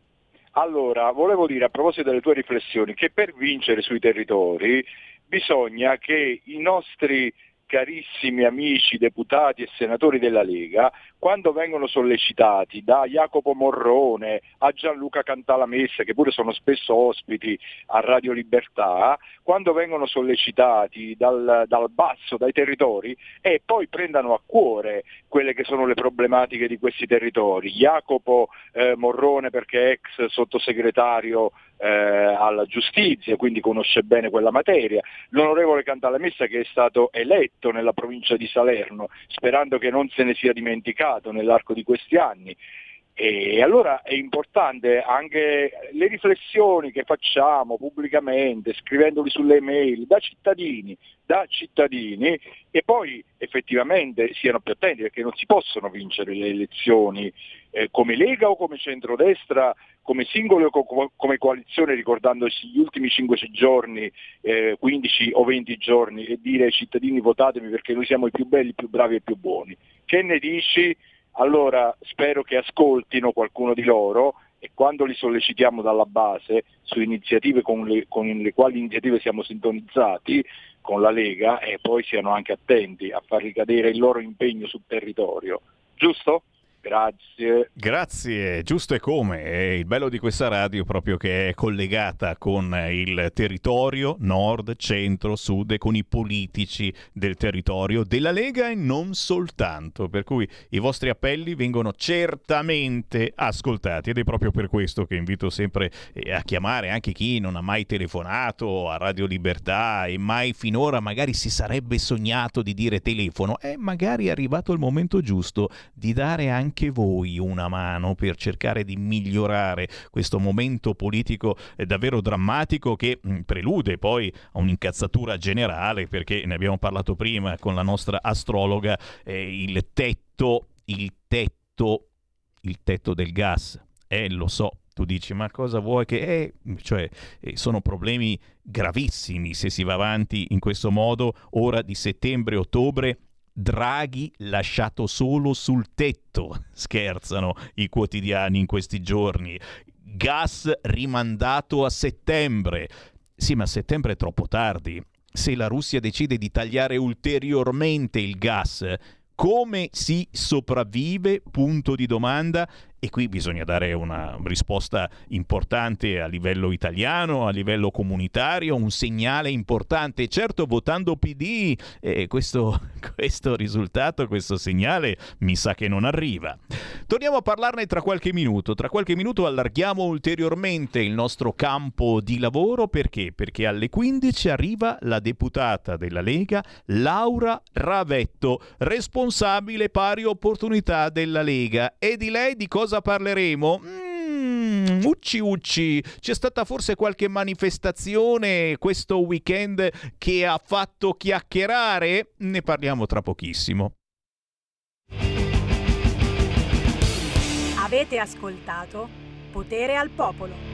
Allora, volevo dire a proposito delle tue riflessioni che per vincere sui territori bisogna che i nostri carissimi amici deputati e senatori della Lega, quando vengono sollecitati da Jacopo Morrone a Gianluca Cantalamessa, che pure sono spesso ospiti a Radio Libertà, quando vengono sollecitati dal, dal basso, dai territori, e poi prendano a cuore quelle che sono le problematiche di questi territori. Jacopo eh, Morrone perché è ex sottosegretario eh, alla giustizia, quindi conosce bene quella materia, l'onorevole Cantalamessa che è stato eletto nella provincia di Salerno, sperando che non se ne sia dimenticato nell'arco di questi anni. E allora è importante anche le riflessioni che facciamo pubblicamente, scrivendoli sulle mail, da cittadini, da cittadini e poi effettivamente siano più attenti perché non si possono vincere le elezioni eh, come Lega o come centrodestra, come singoli o co- come coalizione ricordandosi gli ultimi 5 giorni, eh, 15 o 20 giorni e dire ai cittadini votatemi perché noi siamo i più belli, i più bravi e i più buoni. Che ne dici? allora spero che ascoltino qualcuno di loro e quando li sollecitiamo dalla base su iniziative con le, con le quali iniziative siamo sintonizzati con la Lega e poi siano anche attenti a far ricadere il loro impegno sul territorio. Giusto? Grazie. Grazie, giusto e come. È il bello di questa radio proprio che è collegata con il territorio nord, centro, sud e con i politici del territorio della Lega e non soltanto. Per cui i vostri appelli vengono certamente ascoltati ed è proprio per questo che invito sempre eh, a chiamare anche chi non ha mai telefonato a Radio Libertà e mai finora magari si sarebbe sognato di dire telefono e magari è arrivato il momento giusto di dare anche anche voi una mano per cercare di migliorare questo momento politico eh, davvero drammatico che mm, prelude poi a un'incazzatura generale perché ne abbiamo parlato prima con la nostra astrologa eh, il tetto il tetto il tetto del gas. Eh lo so tu dici ma cosa vuoi che è cioè eh, sono problemi gravissimi se si va avanti in questo modo. Ora di settembre ottobre Draghi lasciato solo sul tetto, scherzano i quotidiani in questi giorni. Gas rimandato a settembre. Sì, ma settembre è troppo tardi. se la Russia decide di tagliare ulteriormente il gas, come si sopravvive? Punto di domanda. E qui bisogna dare una risposta importante a livello italiano, a livello comunitario, un segnale importante. Certo, votando PD, eh, questo, questo risultato, questo segnale mi sa che non arriva. Torniamo a parlarne tra qualche minuto. Tra qualche minuto allarghiamo ulteriormente il nostro campo di lavoro perché? Perché alle 15 arriva la deputata della Lega Laura Ravetto, responsabile pari opportunità della Lega. E di lei di cosa parleremo? Mm, ucci ucci, c'è stata forse qualche manifestazione questo weekend che ha fatto chiacchierare? Ne parliamo tra pochissimo. Avete ascoltato Potere al Popolo.